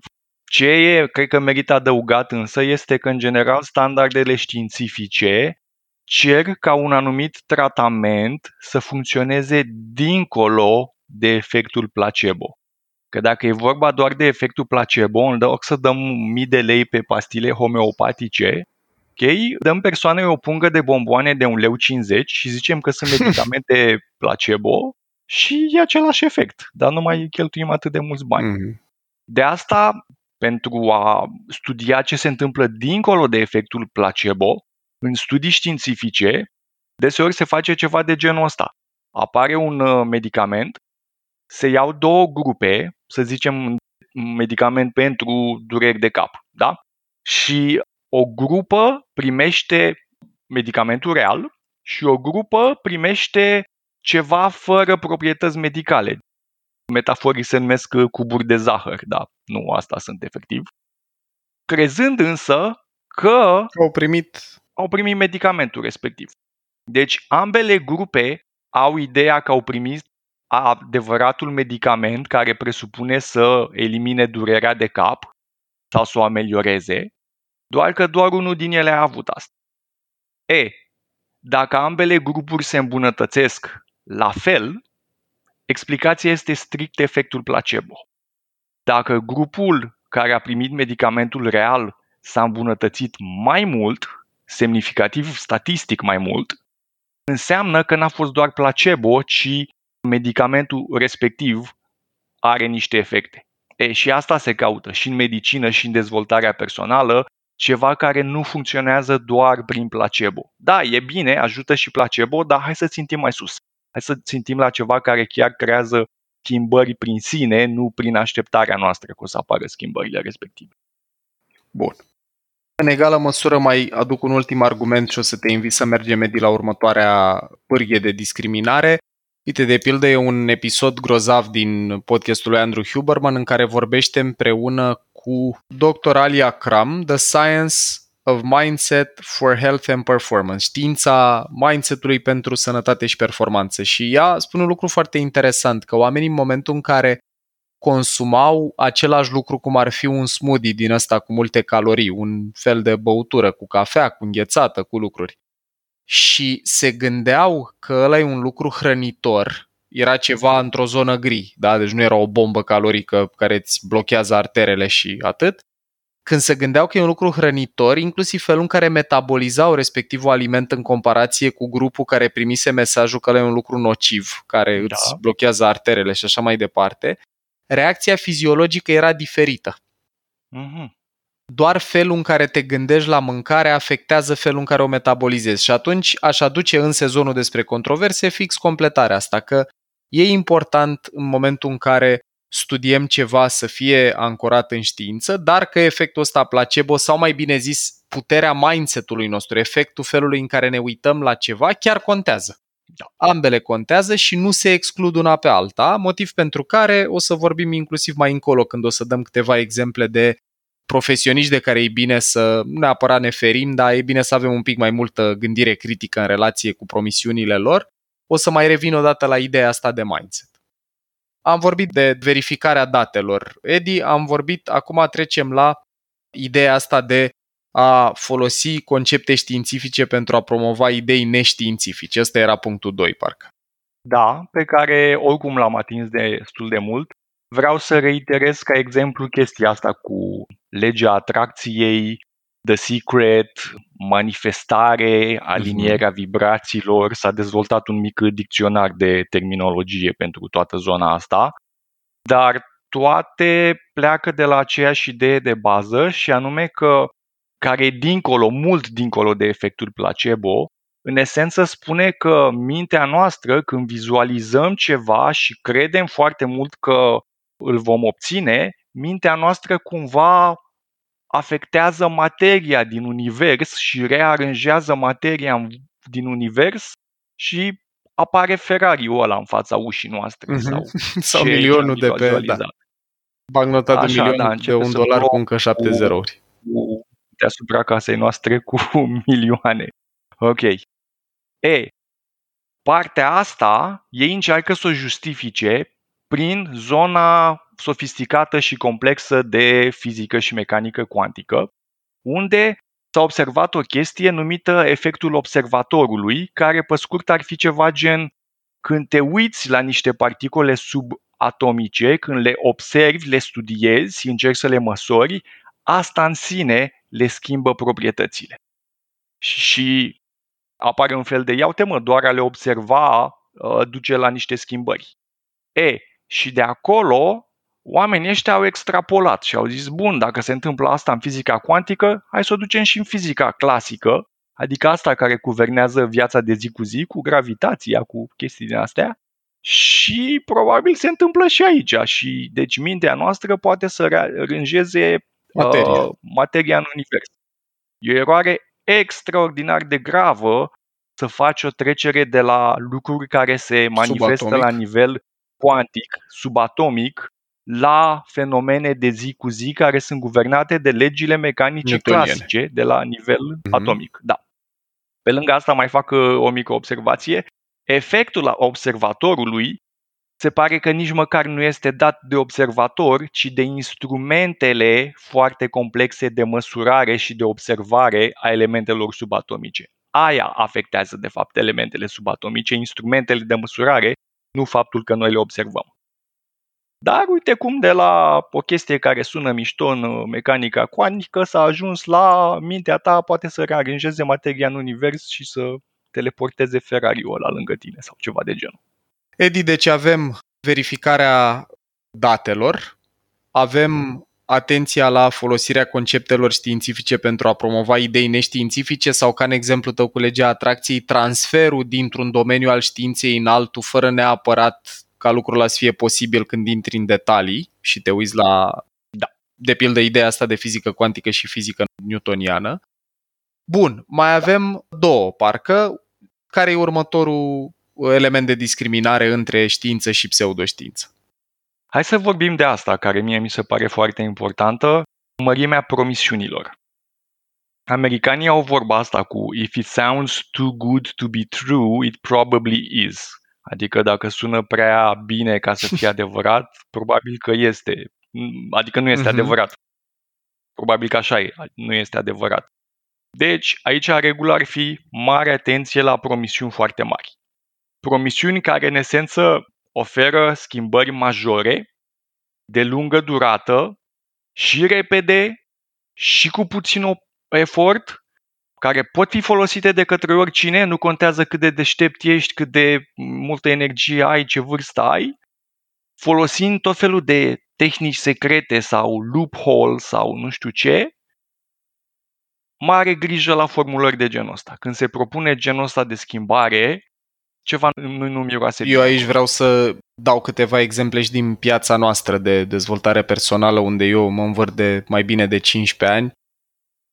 Ce e, cred că merită adăugat însă, este că în general standardele științifice cer ca un anumit tratament să funcționeze dincolo de efectul placebo. Că dacă e vorba doar de efectul placebo, în loc să dăm mii de lei pe pastile homeopatice, ok, dăm persoanei o pungă de bomboane de 1,50 leu și zicem că sunt medicamente placebo și e același efect, dar nu mai cheltuim atât de mulți bani. mm, De asta, pentru a studia ce se întâmplă dincolo de efectul placebo, în studii științifice, deseori se face ceva de genul ăsta. Apare un uh, medicament, se iau două grupe, să zicem un medicament pentru dureri de cap, da? Și o grupă primește medicamentul real și o grupă primește ceva fără proprietăți medicale. Metaforii se numesc uh, cuburi de zahăr, dar nu asta sunt efectiv. Crezând însă că Au primit au primit medicamentul respectiv. Deci ambele grupe au ideea că au primit adevăratul medicament care presupune să elimine durerea de cap sau să o amelioreze, doar că doar unul din ele a avut asta. E, dacă ambele grupuri se îmbunătățesc la fel, explicația este strict efectul placebo. Dacă grupul care a primit medicamentul real s-a îmbunătățit mai mult, semnificativ statistic mai mult, înseamnă că n-a fost doar placebo, ci medicamentul respectiv are niște efecte. E, și asta se caută și în medicină și în dezvoltarea personală, ceva care nu funcționează doar prin placebo. Da, e bine, ajută și placebo, dar hai să țintim mai sus. Hai să țintim la ceva care chiar creează schimbări prin sine, nu prin așteptarea noastră că o să apară schimbările respective. Bun. În egală măsură mai aduc un ultim argument și o să te invit să mergem, Edi, la următoarea pârghie de discriminare. Uite, de pildă, e un episod grozav din podcastul lui Andrew Huberman în care vorbește împreună cu Dr. Alia Cram, The Science of Mindset for Health and Performance, știința mindsetului pentru sănătate și performanță. Și ea spune un lucru foarte interesant, că oamenii în momentul în care consumau același lucru cum ar fi un smoothie din ăsta cu multe calorii, un fel de băutură cu cafea, cu înghețată, cu lucruri. Și se gândeau că ăla e un lucru hrănitor, era ceva într-o zonă gri, da? deci nu era o bombă calorică care îți blochează arterele și atât. Când se gândeau că e un lucru hrănitor, inclusiv felul în care metabolizau respectivul aliment în comparație cu grupul care primise mesajul că ăla e un lucru nociv, care da. îți blochează arterele și așa mai departe, reacția fiziologică era diferită. Mm-hmm. Doar felul în care te gândești la mâncare afectează felul în care o metabolizezi. Și atunci aș aduce în sezonul despre controverse fix completarea asta, că e important în momentul în care studiem ceva să fie ancorat în știință, dar că efectul ăsta placebo sau mai bine zis puterea mindset-ului nostru, efectul felului în care ne uităm la ceva, chiar contează. Da. Ambele contează și nu se exclud una pe alta, motiv pentru care o să vorbim inclusiv mai încolo când o să dăm câteva exemple de profesioniști de care e bine să nu neapărat ne ferim, dar e bine să avem un pic mai multă gândire critică în relație cu promisiunile lor. O să mai revin odată la ideea asta de mindset. Am vorbit de verificarea datelor. Edi, am vorbit, acum trecem la ideea asta de a folosi concepte științifice pentru a promova idei neștiințifice. Ăsta era punctul 2, parcă. Da, pe care oricum l-am atins destul de mult. Vreau să reiterez ca exemplu chestia asta cu legea atracției, The Secret, manifestare, alinierea vibrațiilor. S-a dezvoltat un mic dicționar de terminologie pentru toată zona asta, dar toate pleacă de la aceeași idee de bază și anume că care e dincolo, mult dincolo de efectul placebo, în esență spune că mintea noastră, când vizualizăm ceva și credem foarte mult că îl vom obține, mintea noastră cumva afectează materia din univers și rearanjează materia din univers și apare Ferrari-ul ăla în fața ușii noastre. Mm-hmm. Sau, sau milionul de pe... Da. Bagnota de milion da, de un dolar cu încă șapte cu, zerouri. Cu, deasupra casei noastre cu milioane. Ok. E, partea asta ei încearcă să o justifice prin zona sofisticată și complexă de fizică și mecanică cuantică, unde s-a observat o chestie numită efectul observatorului, care pe scurt ar fi ceva gen când te uiți la niște particule subatomice, când le observi, le studiezi, încerci să le măsori, asta în sine le schimbă proprietățile. Și apare un fel de iau temă, doar a le observa uh, duce la niște schimbări. E, și de acolo oamenii ăștia au extrapolat și au zis, bun, dacă se întâmplă asta în fizica cuantică, hai să o ducem și în fizica clasică, adică asta care guvernează viața de zi cu zi, cu gravitația, cu chestii din astea, și probabil se întâmplă și aici. Și deci mintea noastră poate să rânjeze materia, uh, materia în univers. E o eroare extraordinar de gravă să faci o trecere de la lucruri care se manifestă Subatomic. la nivel cuantic, subatomic, la fenomene de zi cu zi care sunt guvernate de legile mecanice Newtoniene. clasice de la nivel Mhm. atomic. Da. Pe lângă asta mai fac uh, o mică observație. Efectul la observatorului se pare că nici măcar nu este dat de observator, ci de instrumentele foarte complexe de măsurare și de observare a elementelor subatomice. Aia afectează, de fapt, elementele subatomice, instrumentele de măsurare, nu faptul că noi le observăm. Dar uite cum de la o chestie care sună mișto în uh, mecanica cuantică s-a ajuns la mintea ta poate să rearanjeze materia în univers și să teleporteze Ferrari-ul ăla lângă tine sau ceva de genul. Edi, deci avem verificarea datelor, avem atenția la folosirea conceptelor științifice pentru a promova idei neștiințifice sau, ca în exemplu tău cu legea atracției, transferul dintr-un domeniu al științei în altul, fără neapărat ca lucrul ăla să fie posibil când intri în detalii și te uiți la, Da. de pildă, ideea asta de fizică cuantică și fizică newtoniană. Bun, mai avem două, parcă. Care e următorul element de discriminare între știință și pseudoștiință? Hai să vorbim de asta, care mie mi se pare foarte importantă, mărimea promisiunilor. Americanii au vorba asta cu If it sounds too good to be true, it probably is. Adică dacă sună prea bine ca să fie adevărat, probabil că este. Adică nu este Mhm. adevărat. Probabil că așa e, nu este adevărat. Deci, aici regula ar fi mare atenție la promisiuni foarte mari. Promisiuni care, în esență, oferă schimbări majore, de lungă durată, și repede, și cu puțin o- efort, care pot fi folosite de către oricine, nu contează cât de deștept ești, cât de multă energie ai, ce vârstă ai, folosind tot felul de tehnici secrete sau loophole sau nu știu ce, mare grijă la formulări de genul ăsta. Când se propune genul ăsta de schimbare, ceva nu, nu miroase Eu aici vreau să dau câteva exemple și din piața noastră de dezvoltare personală, unde eu mă învârt de mai bine de 15 ani.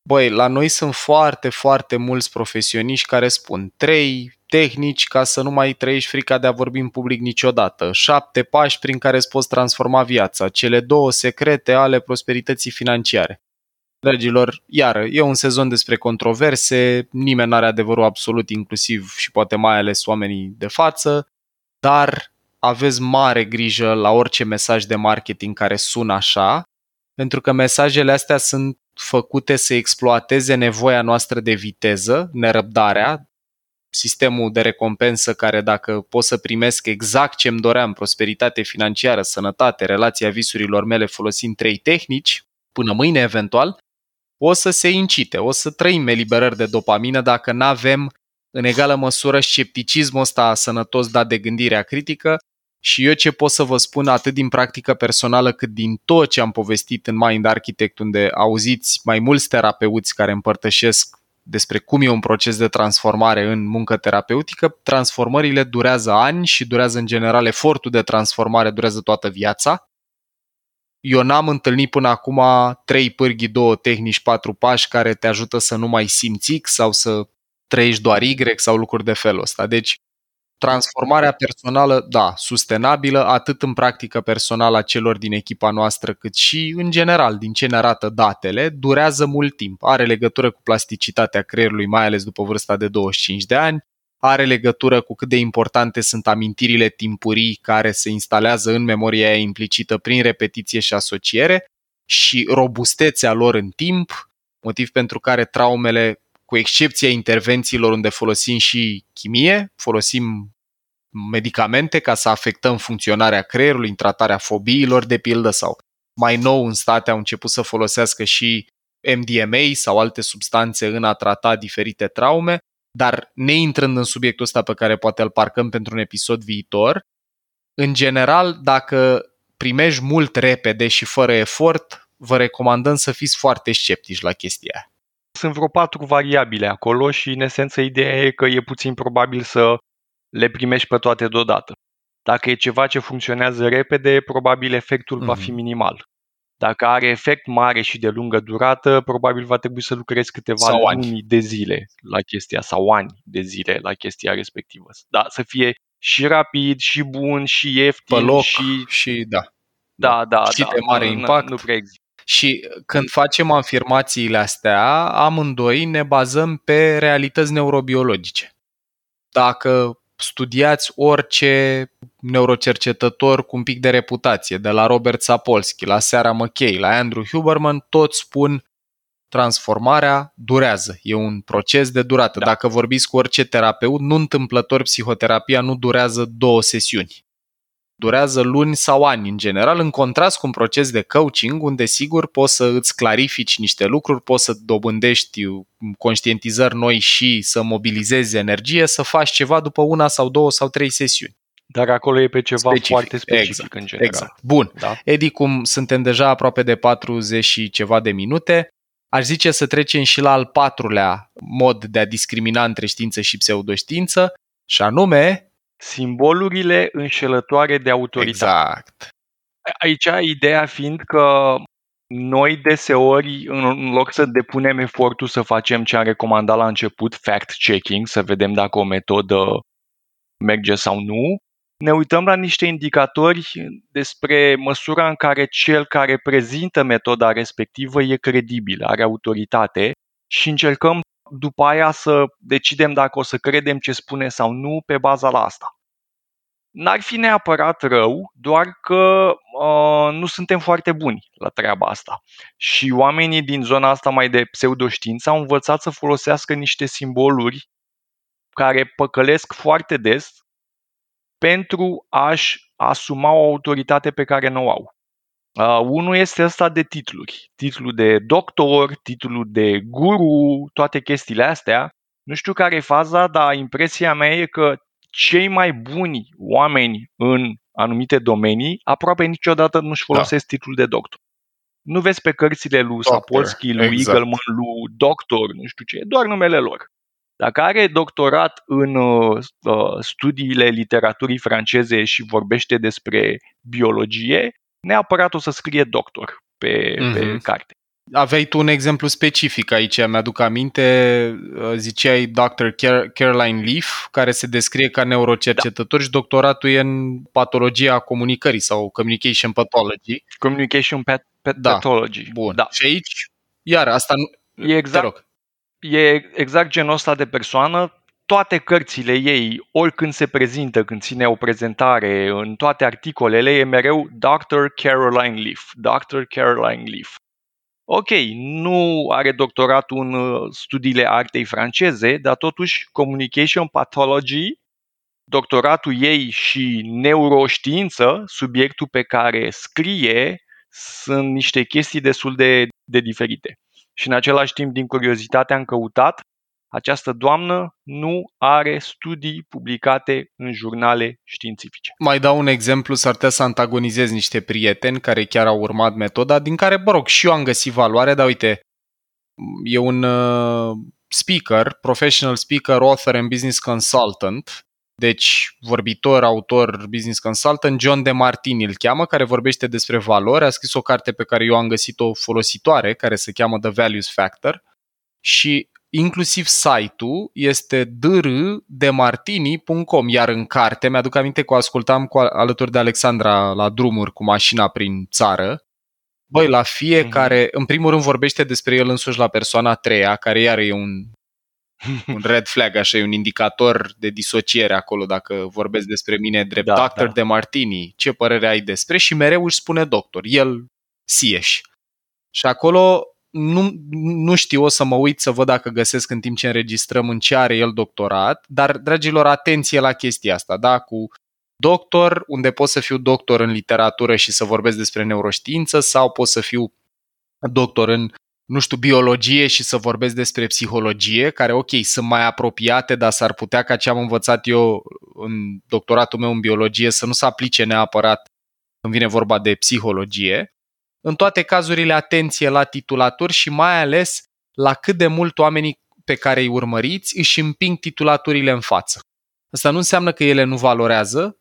Băi, la noi sunt foarte, foarte mulți profesioniști care spun trei tehnici ca să nu mai trăiești frica de a vorbi în public niciodată, șapte pași prin care îți poți transforma viața, cele două secrete ale prosperității financiare. Dragilor, iară, e un sezon despre controverse, nimeni nu are adevărul absolut, inclusiv și poate mai ales oamenii de față, dar aveți mare grijă la orice mesaj de marketing care sună așa, pentru că mesajele astea sunt făcute să exploateze nevoia noastră de viteză, nerăbdarea, sistemul de recompensă care dacă pot să primesc exact ce îmi doream, prosperitate financiară, sănătate, relația visurilor mele folosind trei tehnici, până mâine eventual, o să se incite, o să trăim eliberări de dopamină dacă nu avem în egală măsură scepticismul ăsta sănătos dat de gândirea critică și eu ce pot să vă spun atât din practică personală cât din tot ce am povestit în Mind Architect unde auziți mai mulți terapeuți care împărtășesc despre cum e un proces de transformare în muncă terapeutică, transformările durează ani și durează în general efortul de transformare durează toată viața. Eu n-am întâlnit până acum trei pârghii, două tehnici, patru pași care te ajută să nu mai simți X sau să trăiești doar Y sau lucruri de felul ăsta. Deci, transformarea personală, da, sustenabilă, atât în practică personală a celor din echipa noastră, cât și în general, din ce ne arată datele, durează mult timp. Are legătură cu plasticitatea creierului, mai ales după vârsta de 25 de ani, are legătură cu cât de importante sunt amintirile timpurii care se instalează în memoria aia implicită prin repetiție și asociere și robustețea lor în timp, motiv pentru care traumele cu excepția intervențiilor unde folosim și chimie, folosim medicamente ca să afectăm funcționarea creierului în tratarea fobiilor, de pildă, sau mai nou în state au început să folosească și MDMA sau alte substanțe în a trata diferite traume, dar neintrând în subiectul ăsta pe care poate îl parcăm pentru un episod viitor, în general, dacă primești mult repede și fără efort, vă recomandăm să fiți foarte sceptici la chestia aia. Sunt vreo patru variabile acolo și, în esență, ideea e că e puțin probabil să le primești pe toate deodată. Dacă e ceva ce funcționează repede, probabil efectul mm-hmm. va fi minimal. Dacă are efect mare și de lungă durată, probabil va trebui să lucrezi câteva Sau ani. luni de zile la chestia sau ani de zile la chestia respectivă. Da, să fie și rapid, și bun, și ieftin, Pe loc și și da. da, da, și da, de mare nu- impact. Nu prea există. Și când facem afirmațiile astea, amândoi ne bazăm pe realități neurobiologice. Dacă studiați orice neurocercetător cu un pic de reputație, de la Robert Sapolsky, la Sarah McKay, la Andrew Huberman, toți spun transformarea durează. E un proces de durată. Da. Dacă vorbiți cu orice terapeut, nu întâmplător psihoterapia nu durează două sesiuni durează luni sau ani în general, în contrast cu un proces de coaching unde sigur poți să îți clarifici niște lucruri, poți să dobândești conștientizări noi și să mobilizezi energie, să faci ceva după una sau două sau trei sesiuni. Dar acolo e pe ceva Specific, foarte specific exact, în general. Exact. Bun. Da? Edi, cum suntem deja aproape de 40 și ceva de minute, aș zice să trecem și la al patrulea mod de a discrimina între știință și pseudoștiință, și anume... Simbolurile înșelătoare de autoritate. Exact. Aici ideea fiind că noi deseori, în loc să depunem efortul să facem ce am recomandat la început, fact-checking, să vedem dacă o metodă merge sau nu, ne uităm la niște indicatori despre măsura în care cel care prezintă metoda respectivă e credibil, are autoritate și încercăm după aia să decidem dacă o să credem ce spune sau nu pe baza la asta. N-ar fi neapărat rău, doar că uh, nu suntem foarte buni la treaba asta. Și oamenii din zona asta mai de pseudoștiință au învățat să folosească niște simboluri care păcălesc foarte des pentru a-și asuma o autoritate pe care nu o au. Uh, unul este ăsta de titluri. Titlul de doctor, titlul de guru, toate chestiile astea. Nu știu care e faza, dar impresia mea e că cei mai buni oameni în anumite domenii aproape niciodată nu-și folosesc da. titlul de doctor. Nu vezi pe cărțile lui Doctor, Sapolsky, lui exact. Eagleman, lui doctor, nu știu ce, doar numele lor. Dacă are doctorat în uh, studiile literaturii franceze și vorbește despre biologie, neapărat o să scrie doctor pe, mm-hmm. pe carte. Aveai tu un exemplu specific aici, mi-aduc aminte, ziceai Dr. Caroline Leaf, care se descrie ca neurocercetător da. și doctoratul e în patologia comunicării sau communication pathology. Communication pat- pat- da. pathology. Bun. Da. Și aici, iar asta nu... E exact, Te rog. e exact genul ăsta de persoană. Toate cărțile ei, oricând se prezintă, când ține o prezentare, în toate articolele, e mereu Dr. Caroline Leaf. Dr. Caroline Leaf. Ok, nu are doctoratul în uh, studiile artei franceze, dar totuși Communication Pathology, doctoratul ei și neuroștiință, subiectul pe care scrie, sunt niște chestii destul de, de diferite. Și în același timp, din curiozitate, am căutat această doamnă nu are studii publicate în jurnale științifice. Mai dau un exemplu, s-ar putea să antagonizez niște prieteni care chiar au urmat metoda, din care, bă rog, și eu am găsit valoare, dar uite, e un uh, speaker, professional speaker, author and business consultant, deci vorbitor, autor, business consultant, John De Martini îl cheamă, care vorbește despre valori, a scris o carte pe care eu am găsit-o folositoare, care se cheamă The Values Factor și inclusiv site-ul este drdemartini.com, iar în carte, mi-aduc aminte că o ascultam cu, alături de Alexandra la drumuri cu mașina prin țară, Băi, la fiecare, mm-hmm. în primul rând vorbește despre el însuși la persoana a treia, care iar e un, un red flag, așa, e un indicator de disociere acolo, dacă vorbesc despre mine drept da, doctor da. de Martini, ce părere ai despre? Și mereu își spune doctor, el sieși. Și acolo nu, nu știu, o să mă uit să văd dacă găsesc în timp ce înregistrăm în ce are el doctorat, dar, dragilor, atenție la chestia asta, da? Cu doctor, unde pot să fiu doctor în literatură și să vorbesc despre neuroștiință sau pot să fiu doctor în, nu știu, biologie și să vorbesc despre psihologie, care, ok, sunt mai apropiate, dar s-ar putea ca ce am învățat eu în doctoratul meu în biologie să nu se aplice neapărat când vine vorba de psihologie. În toate cazurile, atenție la titulaturi și mai ales la cât de mult oamenii pe care îi urmăriți își împing titulaturile în față. Asta nu înseamnă că ele nu valorează,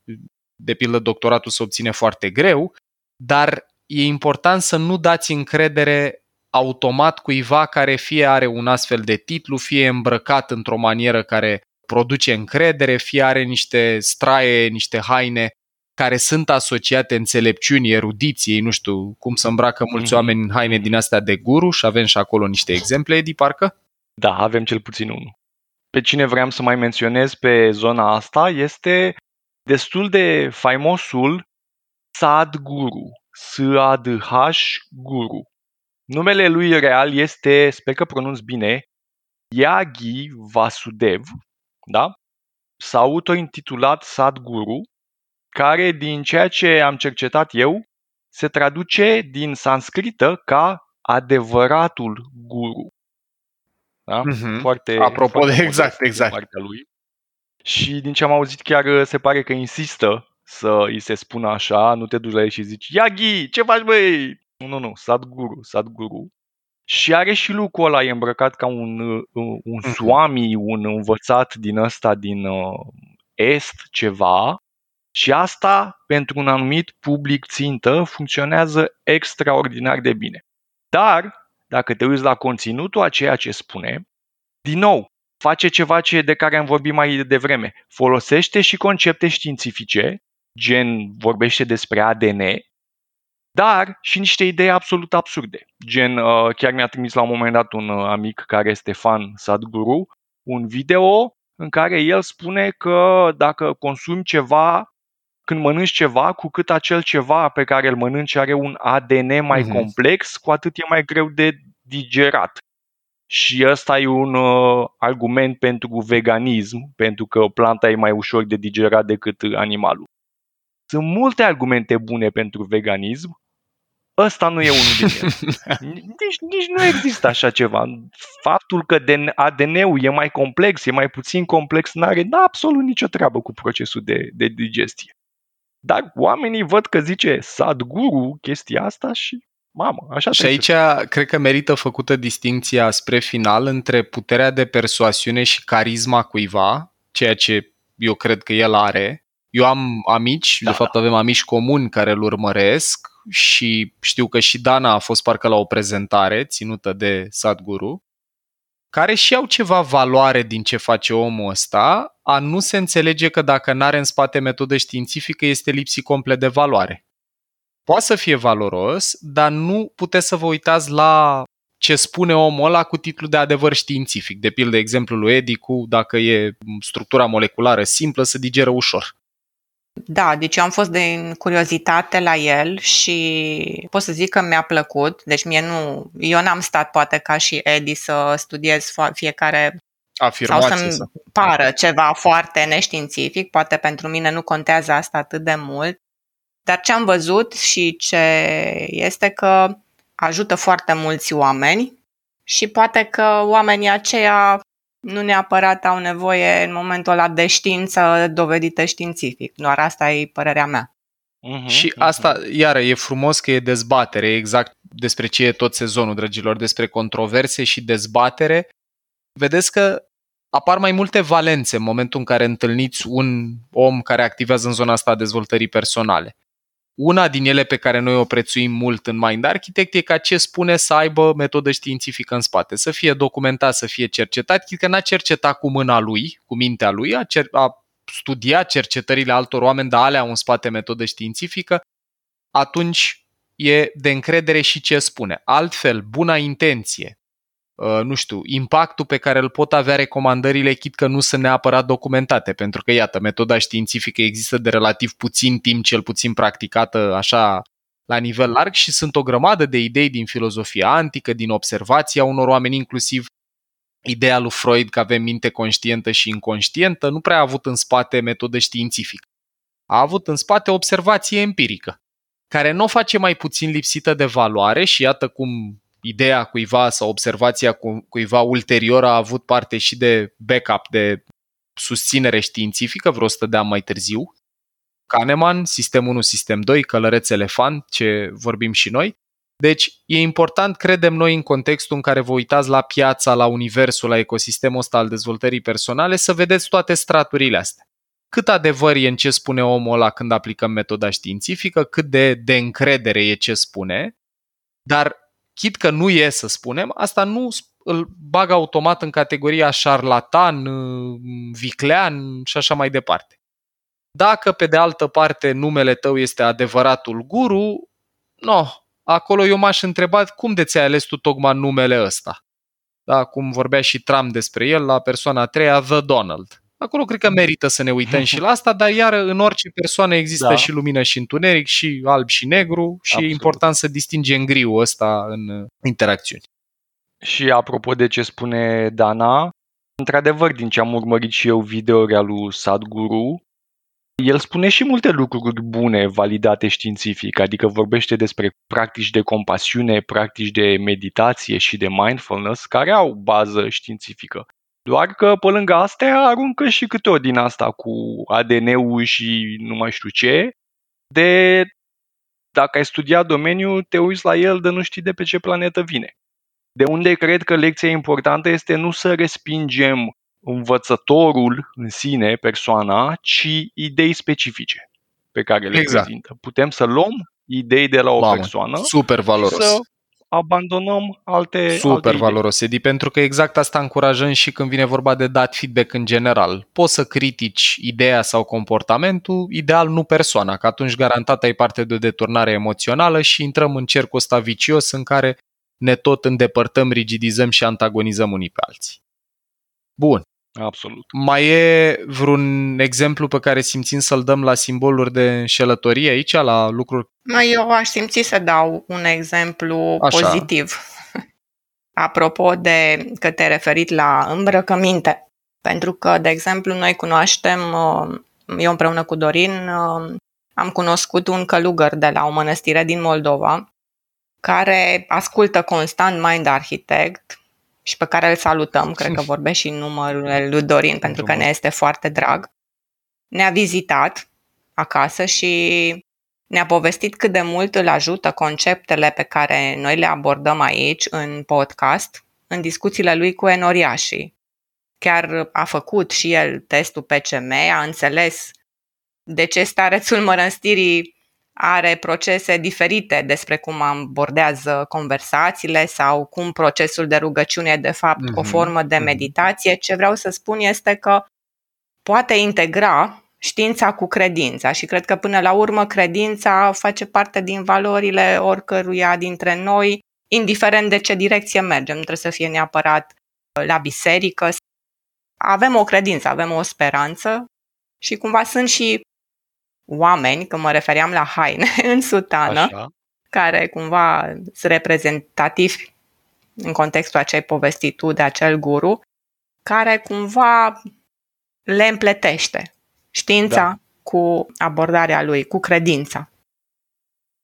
de pildă doctoratul se obține foarte greu, dar e important să nu dați încredere automat cuiva care fie are un astfel de titlu, fie e îmbrăcat într-o manieră care produce încredere, fie are niște straie, niște haine care sunt asociate înțelepciunii, erudiției, nu știu cum să îmbracă mulți Mhm. oameni în haine din astea de guru și avem și acolo niște exemple, Edi, parcă? Da, avem cel puțin unul. Pe cine vreau să mai menționez pe zona asta este destul de faimosul Sadhguru, S-A-D-H Guru. Numele lui real este, sper că pronunț bine, Yagi Vasudev, da? S-a autointitulat Sadhguru, care, din ceea ce am cercetat eu, se traduce din sanscrită ca adevăratul guru. Da? Mhm. Foarte, Apropo foarte de- exact, modest din exact. partea lui. Și din ce am auzit chiar uh, se pare că insistă să îi se spună așa, nu te duci la el și zici Yagi, ce faci băi? Nu, nu, nu, Sadhguru, Sadhguru. Și are și lucrul ăla, e îmbrăcat ca un, uh, un Mhm. swami, un învățat din ăsta, din uh, est, ceva. Și asta, pentru un anumit public țintă, funcționează extraordinar de bine. Dar, dacă te uiți la conținutul a ceea ce spune, din nou, face ceva ce de care am vorbit mai devreme. Folosește și concepte științifice, gen vorbește despre ADN, dar și niște idei absolut absurde. Gen, uh, chiar mi-a trimis la un moment dat un uh, amic care este fan Sadhguru, un video în care el spune că dacă consumi ceva, când mănânci ceva, cu cât acel ceva pe care îl mănânci are un ADN mai Mhm. complex, cu atât e mai greu de digerat. Și ăsta e un uh, argument pentru veganism, pentru că planta e mai ușor de digerat decât animalul. Sunt multe argumente bune pentru veganism, ăsta nu e unul din ele. Nici, nici nu există așa ceva. Faptul că den- ADN-ul e mai complex, e mai puțin complex, nu are absolut nicio treabă cu procesul de, de digestie. Dar oamenii văd că zice Sadhguru chestia asta și mamă, așa Și trebuie aici cred că merită făcută distinția spre final între puterea de persoasiune și carisma cuiva, ceea ce eu cred că el are. Eu am amici, Da, de fapt avem amici comuni care îl urmăresc și știu că și Dana a fost parcă la o prezentare ținută de Sadhguru, care și au ceva valoare din ce face omul ăsta, a nu se înțelege că dacă n-are în spate metodă științifică este lipsit complet de valoare. Poate să fie valoros, dar nu puteți să vă uitați la ce spune omul ăla cu titlu de adevăr științific. De pildă, exemplul lui Edi cu dacă e structura moleculară simplă, să digeră ușor. Da, deci eu am fost din curiozitate la el și pot să zic că mi-a plăcut. Deci mie nu, eu n-am stat poate ca și Edi să studiez fo- fiecare sau Afirmație. să-mi Sau... pară ceva foarte neștiințific. Poate pentru mine nu contează asta atât de mult. Dar ce am văzut și ce este că ajută foarte mulți oameni și poate că oamenii aceia nu neapărat au nevoie în momentul ăla de știință dovedită științific. Doar asta e părerea mea. Mhm, Și mhm. asta, iară, e frumos că e dezbatere, e exact despre ce e tot sezonul, dragilor, despre controverse și dezbatere. Vedeți că apar mai multe valențe în momentul în care întâlniți un om care activează în zona asta a dezvoltării personale. Una din ele pe care noi o prețuim mult în Mind Architect e ca ce spune să aibă metodă științifică în spate, să fie documentat, să fie cercetat, chit că n-a cercetat cu mâna lui, cu mintea lui, a, cer- a studiat cercetările altor oameni, dar alea au în spate metodă științifică, atunci e de încredere și ce spune. Altfel, buna intenție, uh, nu știu, impactul pe care îl pot avea recomandările, chit că nu sunt neapărat documentate, pentru că, iată, metoda științifică există de relativ puțin timp, cel puțin practicată așa la nivel larg și sunt o grămadă de idei din filozofia antică, din observația unor oameni, inclusiv ideea lui Freud că avem minte conștientă și inconștientă, nu prea a avut în spate metodă științifică. A avut în spate observație empirică, care nu o face mai puțin lipsită de valoare și iată cum ideea cuiva sau observația cu- cuiva ulterior a avut parte și de backup, de susținere științifică vreo 100 de ani mai târziu. Kahneman, sistem 1, sistem 2, călăreț elefant, ce vorbim și noi. Deci e important, credem noi, în contextul în care vă uitați la piața, la universul, la ecosistemul ăsta al dezvoltării personale, să vedeți toate straturile astea. cât adevăr e în ce spune omul ăla când aplicăm metoda științifică, cât de, de încredere e ce spune, dar chit că nu e să spunem, asta nu îl bag automat în categoria șarlatan, viclean și așa mai departe. Dacă, pe de altă parte, numele tău este adevăratul guru, no, acolo eu m-aș întreba cum de ți-ai ales tu tocmai numele ăsta. Da, cum vorbea și Trump despre el la persoana a treia, The Donald. Acolo cred că merită să ne uităm și la asta, dar iar în orice persoană există da. și lumină și întuneric, și alb și negru și Absolut. e important să distingem griul ăsta în interacțiuni. Și apropo de ce spune Dana, într-adevăr, din ce am urmărit și eu videouri lui Sadhguru, el spune și multe lucruri bune, validate științific, adică vorbește despre practici de compasiune, practici de meditație și de mindfulness, care au bază științifică. Doar că pe lângă astea aruncă și câte o din asta cu ADN-ul și nu mai știu ce, de dacă ai studiat domeniul, te uiți la el de nu știi de pe ce planetă vine. De unde cred că lecția importantă este nu să respingem învățătorul în sine, persoana, ci idei specifice pe care le exact. prezintă. Putem să luăm idei de la o Mamă, persoană super valoros. să abandonăm alte Super alte valoros, Edi, pentru că exact asta încurajăm și când vine vorba de dat feedback în general. Poți să critici ideea sau comportamentul, ideal nu persoana, că atunci garantat ai parte de o deturnare emoțională și intrăm în cercul ăsta vicios în care ne tot îndepărtăm, rigidizăm și antagonizăm unii pe alții. Bun. Absolut. Mai e vreun exemplu pe care simțim să-l dăm la simboluri de înșelătorie aici, la lucruri? Eu aș simți să dau un exemplu Așa. pozitiv. Apropo de că te-ai referit la îmbrăcăminte. Pentru că, de exemplu, noi cunoaștem, uh, eu împreună cu Dorin, uh, am cunoscut un călugăr de la o mănăstire din Moldova care ascultă constant Mind Architect și pe care îl salutăm, cred că vorbește și în numărul lui Dorin, pentru că ne este foarte drag. Ne-a vizitat acasă și ne-a povestit cât de mult îl ajută conceptele pe care noi le abordăm aici în podcast, în discuțiile lui cu enoriașii. Chiar a făcut și el testul PCM, a înțeles de ce starețul mănăstirii are procese diferite despre cum abordează conversațiile sau cum procesul de rugăciune e de fapt mm-hmm. o mhm. formă de mhm. meditație. Ce vreau să spun este că poate integra știința cu credința și cred că până la urmă credința face parte din valorile oricăruia dintre noi, indiferent de ce direcție mergem. Nu trebuie să fie neapărat la biserică. Avem o credință, avem o speranță și cumva sunt și oameni, că mă refeream la haine, în sutană, Așa. care cumva sunt reprezentativi în contextul acei povesti tu de acel guru, care cumva le împletește știința da. cu abordarea lui, cu credința.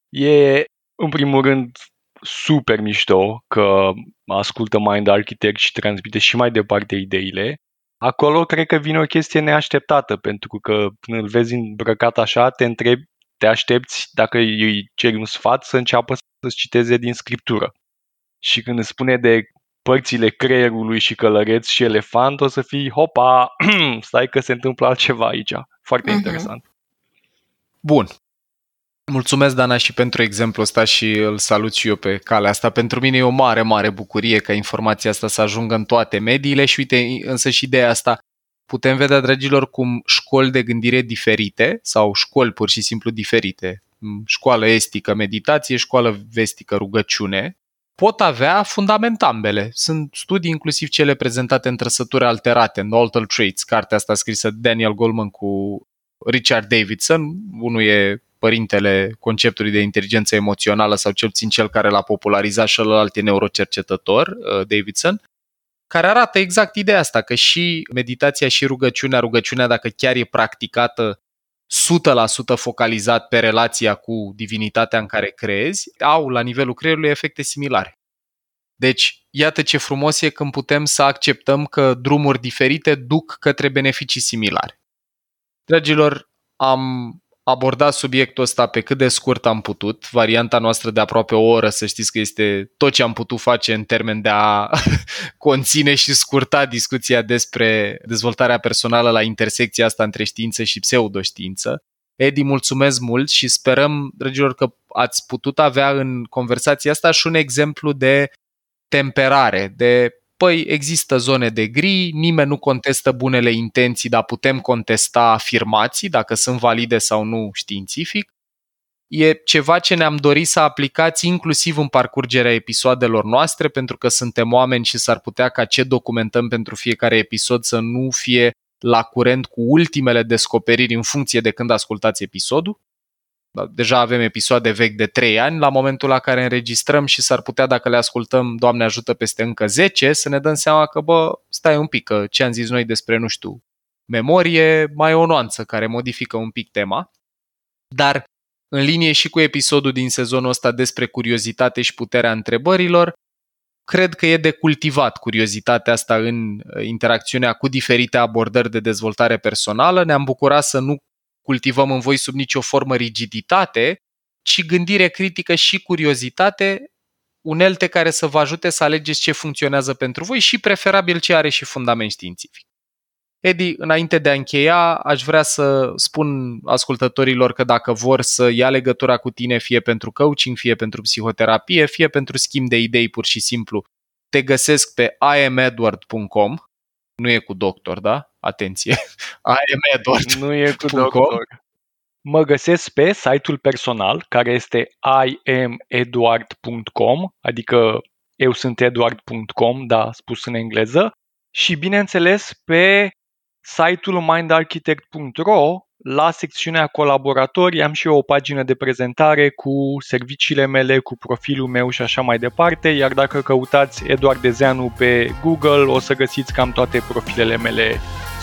E, în primul rând, super mișto că ascultă Mind Architect și transmite și mai departe ideile Acolo cred că vine o chestie neașteptată, pentru că când îl vezi îmbrăcat așa, te întrebi, te aștepți, dacă îi ceri un sfat, să înceapă să-ți citeze din scriptură. Și când îți spune de părțile creierului și călăreț și elefant, o să fii, hopa, stai că se întâmplă altceva aici. Foarte uh-huh. interesant. Bun. Mulțumesc, Dana, și pentru exemplul ăsta și îl salut și eu pe calea asta. Pentru mine e o mare, mare bucurie ca informația asta să ajungă în toate mediile și uite, însă și ideea asta putem vedea, dragilor, cum școli de gândire diferite sau școli pur și simplu diferite, școală estică, meditație, școală vestică, rugăciune, pot avea fundament ambele. Sunt studii, inclusiv cele prezentate în trăsături alterate, în Alter Traits, cartea asta scrisă de Daniel Goleman cu Richard Davidson. Unul e părintele conceptului de inteligență emoțională sau cel puțin cel care l-a popularizat și celălalt e neurocercetător, uh, Davidson, care arată exact ideea asta, că și meditația și rugăciunea, rugăciunea dacă chiar e practicată 100% focalizat pe relația cu divinitatea în care crezi, au la nivelul creierului efecte similare. Deci, iată ce frumos e când putem să acceptăm că drumuri diferite duc către beneficii similare. Dragilor, am abordat subiectul ăsta pe cât de scurt am putut. Varianta noastră de aproape o oră, să știți că este tot ce am putut face în termen de a conține și scurta discuția despre dezvoltarea personală la intersecția asta între știință și pseudoștiință. Edi, mulțumesc mult și sperăm, dragilor, că ați putut avea în conversația asta și un exemplu de temperare, de păi există zone de gri, nimeni nu contestă bunele intenții, dar putem contesta afirmații dacă sunt valide sau nu științific. E ceva ce ne-am dorit să aplicați inclusiv în parcurgerea episoadelor noastre, pentru că suntem oameni și s-ar putea ca ce documentăm pentru fiecare episod să nu fie la curent cu ultimele descoperiri în funcție de când ascultați episodul. Da, deja avem episoade vechi de 3 ani la momentul la care înregistrăm și s-ar putea dacă le ascultăm, Doamne ajută, peste încă 10, să ne dăm seama că, bă, stai un pic, că ce am zis noi despre, nu știu, memorie, mai e o nuanță care modifică un pic tema. Dar în linie și cu episodul din sezonul ăsta despre curiozitate și puterea întrebărilor, cred că e de cultivat curiozitatea asta în uh, interacțiunea cu diferite abordări de dezvoltare personală. Ne-am bucurat să nu cultivăm în voi sub nicio formă rigiditate, ci gândire critică și curiozitate, unelte care să vă ajute să alegeți ce funcționează pentru voi și preferabil ce are și fundament științific. Edi, înainte de a încheia, aș vrea să spun ascultătorilor că dacă vor să ia legătura cu tine, fie pentru coaching, fie pentru psihoterapie, fie pentru schimb de idei pur și simplu, te găsesc pe iamedward.com, nu e cu doctor, da? Atenție, iamedward. Nu e cu doctor. Mă găsesc pe site-ul personal, care este imeduard.com, adică eu sunt eduard.com, da, spus în engleză, și bineînțeles pe site-ul mindarchitect.ro, la secțiunea colaboratori am și eu o pagină de prezentare cu serviciile mele, cu profilul meu și așa mai departe, iar dacă căutați Eduard Dezeanu pe Google o să găsiți cam toate profilele mele